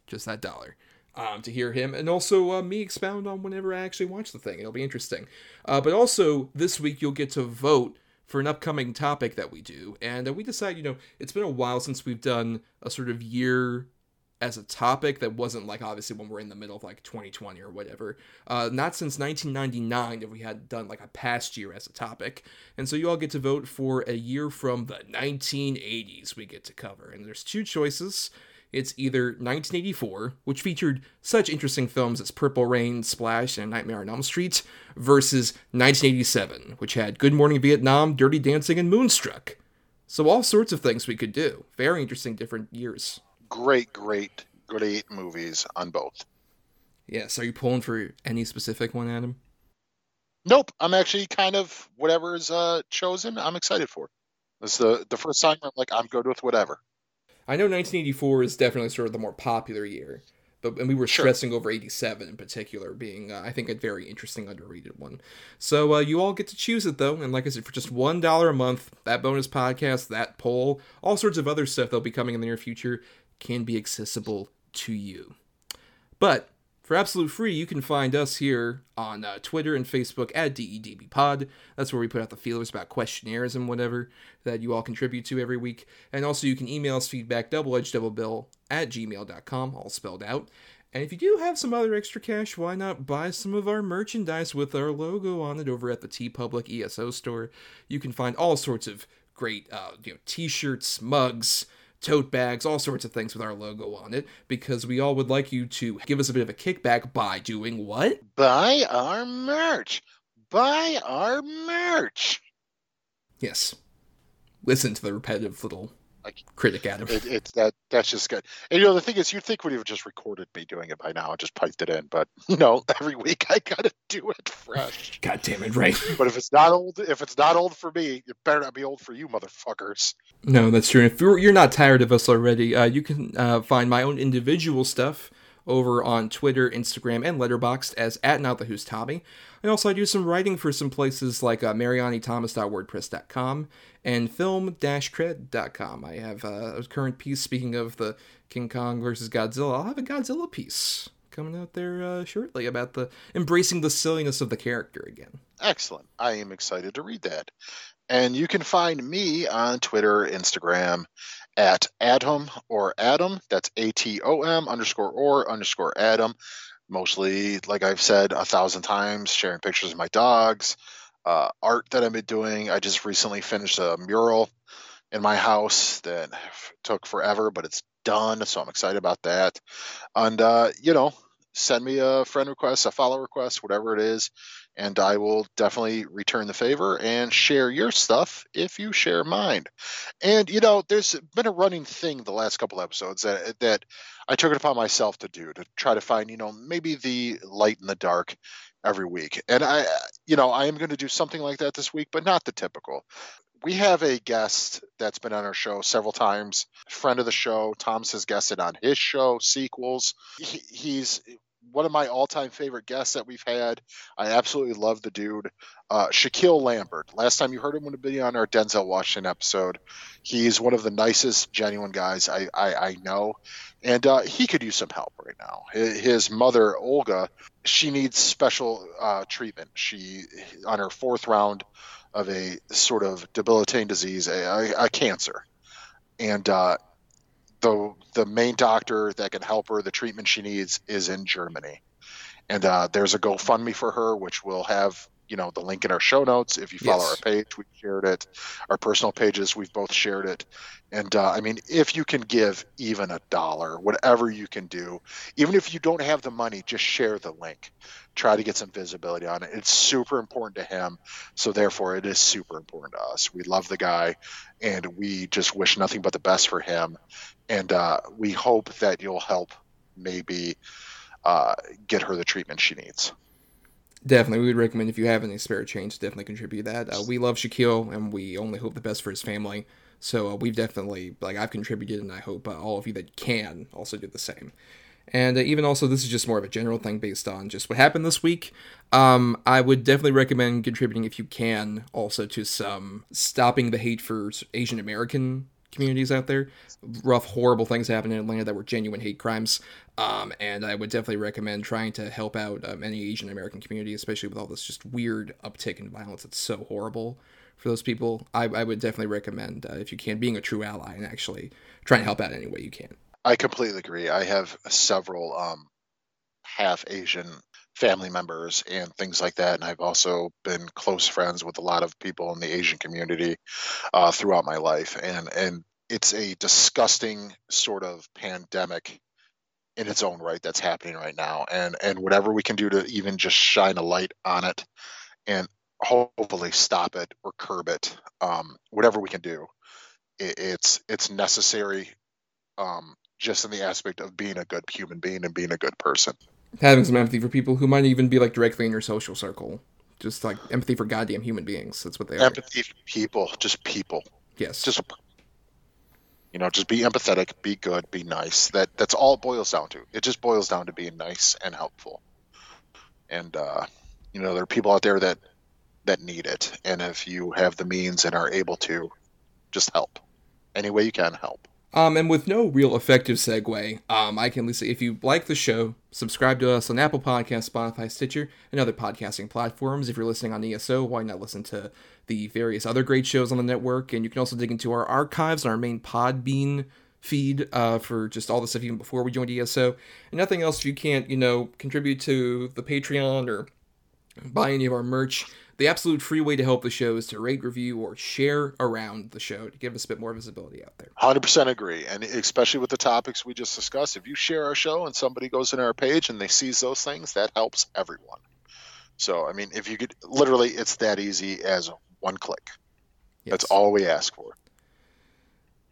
just that dollar. Um, to hear him and also uh, me expound on whenever I actually watch the thing. It'll be interesting. Uh, but also, this week you'll get to vote for an upcoming topic that we do. And uh, we decide, you know, it's been a while since we've done a sort of year as a topic that wasn't like obviously when we're in the middle of like 2020 or whatever. Uh, not since 1999 have we had done like a past year as a topic. And so you all get to vote for a year from the 1980s we get to cover. And there's two choices. It's either 1984, which featured such interesting films as Purple Rain, Splash, and Nightmare on Elm Street, versus 1987, which had Good Morning Vietnam, Dirty Dancing, and Moonstruck. So all sorts of things we could do. Very interesting different years great, great, great movies on both. Yes. Are you pulling for any specific one, Adam? Nope. I'm actually kind of whatever is uh, chosen. I'm excited for. It's the the first time I'm like I'm good with whatever. I know 1984 is definitely sort of the more popular year, but and we were stressing over 87 in particular being uh, I think a very interesting underrated one. So uh, you all get to choose it though, and like I said, for just one dollar a month, that bonus podcast, that poll, all sorts of other stuff that'll be coming in the near future can be accessible to you. But For absolute free, you can find us here on uh, Twitter and Facebook at DEDB Pod. That's where we put out the feelers about questionnaires and whatever that you all contribute to every week. And also, you can email us feedback, doubleedgedoublebill at gmail.com, all spelled out. And if you do have some other extra cash, why not buy some of our merchandise with our logo on it over at the TeePublic ESO store? You can find all sorts of great, uh, you know, t-shirts, mugs, tote bags, all sorts of things with our logo on it, because we all would like you to give us a bit of a kickback by doing what? Buy our merch. Buy our merch. Yes. Listen to the repetitive little critic Adam. It, it's that that's just good. And you know the thing is, you'd think we'd have just recorded me doing it by now and just piped it in, but you know, every week I gotta do it fresh. God damn it, right? But if it's not old, if it's not old for me, it better not be old for you, motherfuckers. No, that's true. If you're, you're not tired of us already, uh, you can uh, find my own individual stuff over on Twitter, Instagram, and Letterboxd as at Not the Who's Tommy. And also, I do some writing for some places like uh, MarianiThomas.wordpress.com and film-cred.com. I have uh, a current piece, speaking of the King Kong versus Godzilla, I'll have a Godzilla piece coming out there uh, shortly about the embracing the silliness of the character again. Excellent. I am excited to read that. And you can find me on Twitter, Instagram, at Atom or Adam. That's A T O M underscore or underscore Adam. Mostly, like I've said a thousand times, sharing pictures of my dogs, uh, art that I've been doing. I just recently finished a mural in my house that took forever, but it's done. So I'm excited about that. And, uh, you know, send me a friend request, a follow request, whatever it is, and I will definitely return the favor and share your stuff if you share mine. And you know, there's been a running thing the last couple episodes that that I took it upon myself to do to try to find, you know, maybe the light in the dark every week. And I you know, I am going to do something like that this week, but not the typical. We have a guest that's been on our show several times, friend of the show. Tom's has guested on his show, sequels. He, he's one of my all-time favorite guests that we've had. I absolutely love the dude, uh, Shaquille Lambert. Last time you heard him would have been on our Denzel Washington episode. He's one of the nicest, genuine guys I I, I know, and uh, he could use some help right now. His mother Olga, she needs special uh, treatment. She on her fourth round of a sort of debilitating disease, a, a, cancer, and uh, the the main doctor that can help her, the treatment she needs, is in Germany. And uh, there's a GoFundMe for her, which will have you know the link in our show notes. If you follow yes. our page, we've shared it. Our personal pages, we've both shared it. And uh, I mean, if you can give even a dollar, whatever you can do, even if you don't have the money, just share the link. Try to get some visibility on it. It's super important to him, so therefore it is super important to us. We love the guy, and we just wish nothing but the best for him. And uh, we hope that you'll help maybe uh, get her the treatment she needs. Definitely, we would recommend if you have any spare change, definitely contribute that. Uh, we love Shaquille, and we only hope the best for his family. So uh, we've definitely, like, I've contributed, and I hope uh, all of you that can also do the same. And uh, even also, this is just more of a general thing based on just what happened this week. Um, I would definitely recommend contributing if you can also to some stopping the hate for Asian American communities out there. Rough, horrible things happened in Atlanta that were genuine hate crimes. Um, and I would definitely recommend trying to help out um, any Asian American community, especially with all this just weird uptick in violence. It's so horrible for those people. I, I would definitely recommend, uh, if you can, being a true ally and actually trying to help out any way you can. I completely agree. I have several um, half Asian family members and things like that. And I've also been close friends with a lot of people in the Asian community uh, throughout my life. And, and it's a disgusting sort of pandemic in its own right that's happening right now. And, and whatever we can do to even just shine a light on it and hopefully stop it or curb it, um, whatever we can do, it, it's, it's necessary um, just in the aspect of being a good human being and being a good person having some empathy for people who might even be like directly in your social circle. Just like empathy for goddamn human beings. That's what they empathy are. Empathy for people, just people. Yes. Just you know, just be empathetic, be good, be nice. That that's all it boils down to. It just boils down to being nice and helpful. And uh, you know, there are people out there that that need it, and if you have the means and are able to, just help any way you can help. Um, and with no real effective segue, um, I can at least say if you like the show, subscribe to us on Apple Podcasts, Spotify, Stitcher, and other podcasting platforms. If you're listening on ESO, why not listen to the various other great shows on the network? And you can also dig into our archives on our main Podbean feed uh, for just all the stuff even before we joined ESO. And nothing else if you can't, you know, contribute to the Patreon or buy any of our merch. The absolute free way to help the show is to rate, review, or share around the show to give us a bit more visibility out there. 100% agree. And especially with the topics we just discussed, if you share our show and somebody goes in our page and they sees those things, that helps everyone. So, I mean, if you could literally, it's that easy as one click. Yes. That's all we ask for.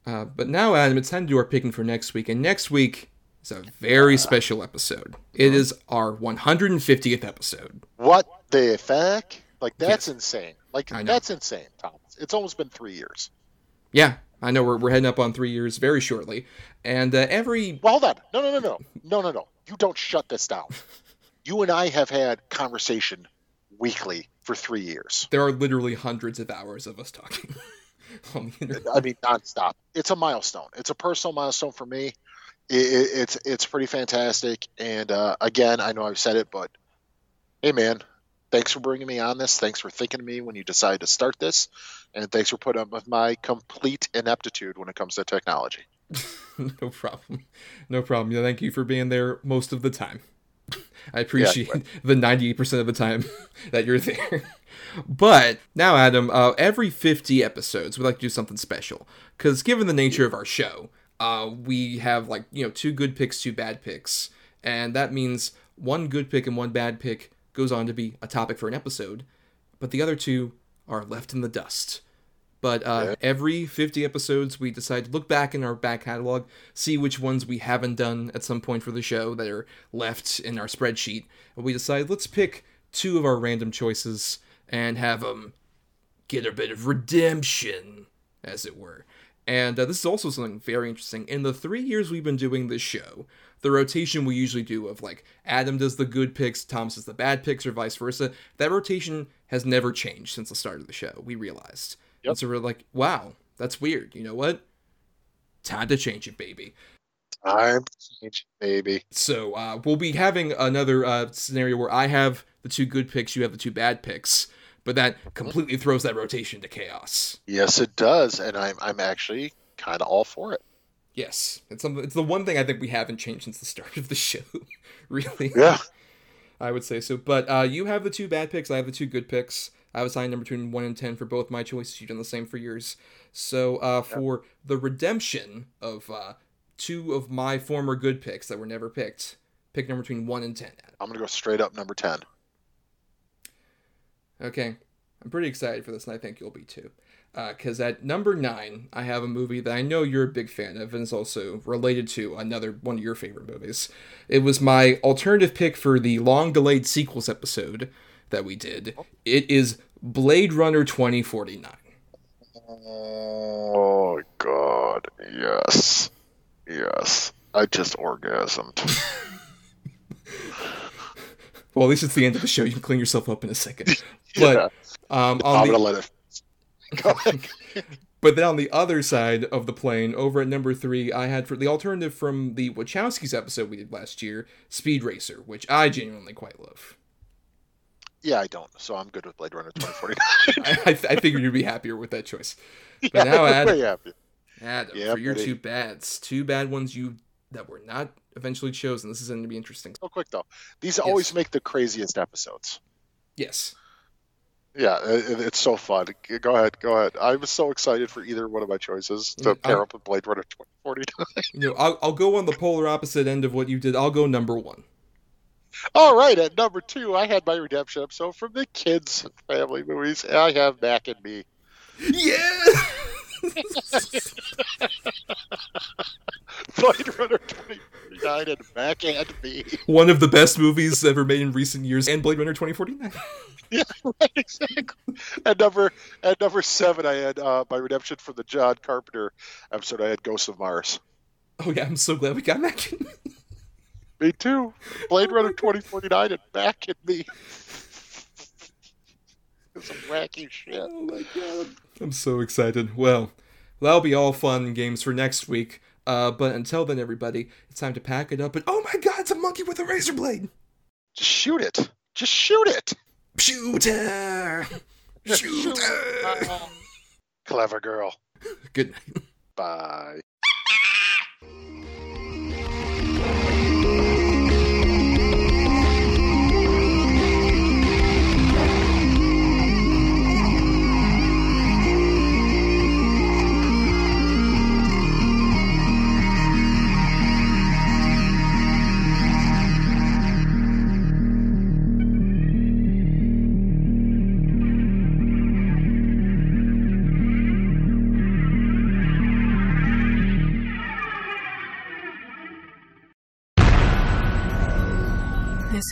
Uh, but now, Adam, it's time to do our picking for next week. And next week is a very uh, special episode. It uh-huh. is our 150th episode. What the fuck? Like that's yes. insane. Like that's insane, Thomas. It's almost been three years. Yeah, I know we're, we're heading up on three years very shortly, and uh, every well, hold on, no, no, no, no, no, no, no. You don't shut this down. you and I have had conversation weekly for three years. There are literally hundreds of hours of us talking. on the internet. I mean, nonstop. It's a milestone. It's a personal milestone for me. It, it, it's it's pretty fantastic. And uh, again, I know I've said it, but hey, man, thanks for bringing me on this. Thanks for thinking of me when you decided to start this, and thanks for putting up with my complete ineptitude when it comes to technology. no problem. No problem. Yeah, thank you for being there most of the time. I appreciate yeah, the 98% of the time that you're there. but now, Adam, uh, every 50 episodes, we like to do something special. Because given the nature of our show, uh, we have like, you know, two good picks, two bad picks. And that means one good pick and one bad pick goes on to be a topic for an episode, but the other two are left in the dust. But uh, yeah. every 50 episodes, we decide to look back in our back catalog, see which ones we haven't done at some point for the show that are left in our spreadsheet. And we decide, let's pick two of our random choices and have them get a bit of redemption, as it were. And uh, this is also something very interesting. In the three years we've been doing this show, the rotation we usually do of like Adam does the good picks, Thomas does the bad picks, or vice versa, that rotation has never changed since the start of the show. We realized. Yep. And so we're like, wow, that's weird. You know what? Time to change it, baby. Time to change it, baby. So uh, we'll be having another uh, scenario where I have the two good picks, you have the two bad picks but that completely throws that rotation to chaos. Yes, it does, and I'm I'm actually kind of all for it. Yes, it's something. It's the one thing I think we haven't changed since the start of the show. really. Yeah. I would say so. But uh, you have the two bad picks. I have the two good picks. I have assigned number between one and ten for both my choices. You've done the same for yours. So uh, for yeah. the redemption of uh, two of my former good picks that were never picked, pick number between one and ten. I'm gonna go straight up number ten. Okay, I'm pretty excited for this, and I think you'll be too because uh, at number nine, I have a movie that I know you're a big fan of, and is also related to another one of your favorite movies. It was my alternative pick for the long delayed sequels episode that we did. It is Blade Runner 2049. Oh, God. Yes. Yes. I just orgasmed. well, at least it's the end of the show. You can clean yourself up in a second. But yeah. um, on I'm the, gonna let it but then on the other side of the plane, over at number three, I had for the alternative from the Wachowskis episode we did last year, Speed Racer, which I genuinely quite love. Yeah, I don't, so I'm good with Blade Runner 2049. I, I, I, figured you'd be happier with that choice. But yeah, now, Adam, Adam yeah, for your two bads, two bad ones you that were not eventually chosen. This is going to be interesting. So quick though, these yes. always make the craziest episodes. Yes. Yeah, it, it's so fun. Go ahead, go ahead. I was so excited for either one of my choices to mm, pair up with Blade Runner 2049. You know, I'll, I'll go on the polar opposite end of what you did. I'll go number one. All right, at number two, I had my redemption episode from the kids' family movies. I have Mac and Me. Yeah. Blade Runner 2049 and Me. One of the best movies ever made in recent years, and Blade Runner 2049. yeah, right, exactly. At number at number seven, I had uh, my redemption from the John Carpenter episode. I had Ghosts of Mars. Oh yeah, I'm so glad we got back. me too. Blade Runner 2049 and back at me. Some wacky shit. Oh my god. I'm so excited. Well, that'll be all fun games for next week. Uh, but until then, everybody, it's time to pack it up and oh my god, it's a monkey with a razor blade! Just shoot it. Just shoot it. Shooter! Shooter! Clever girl. Good night. Bye.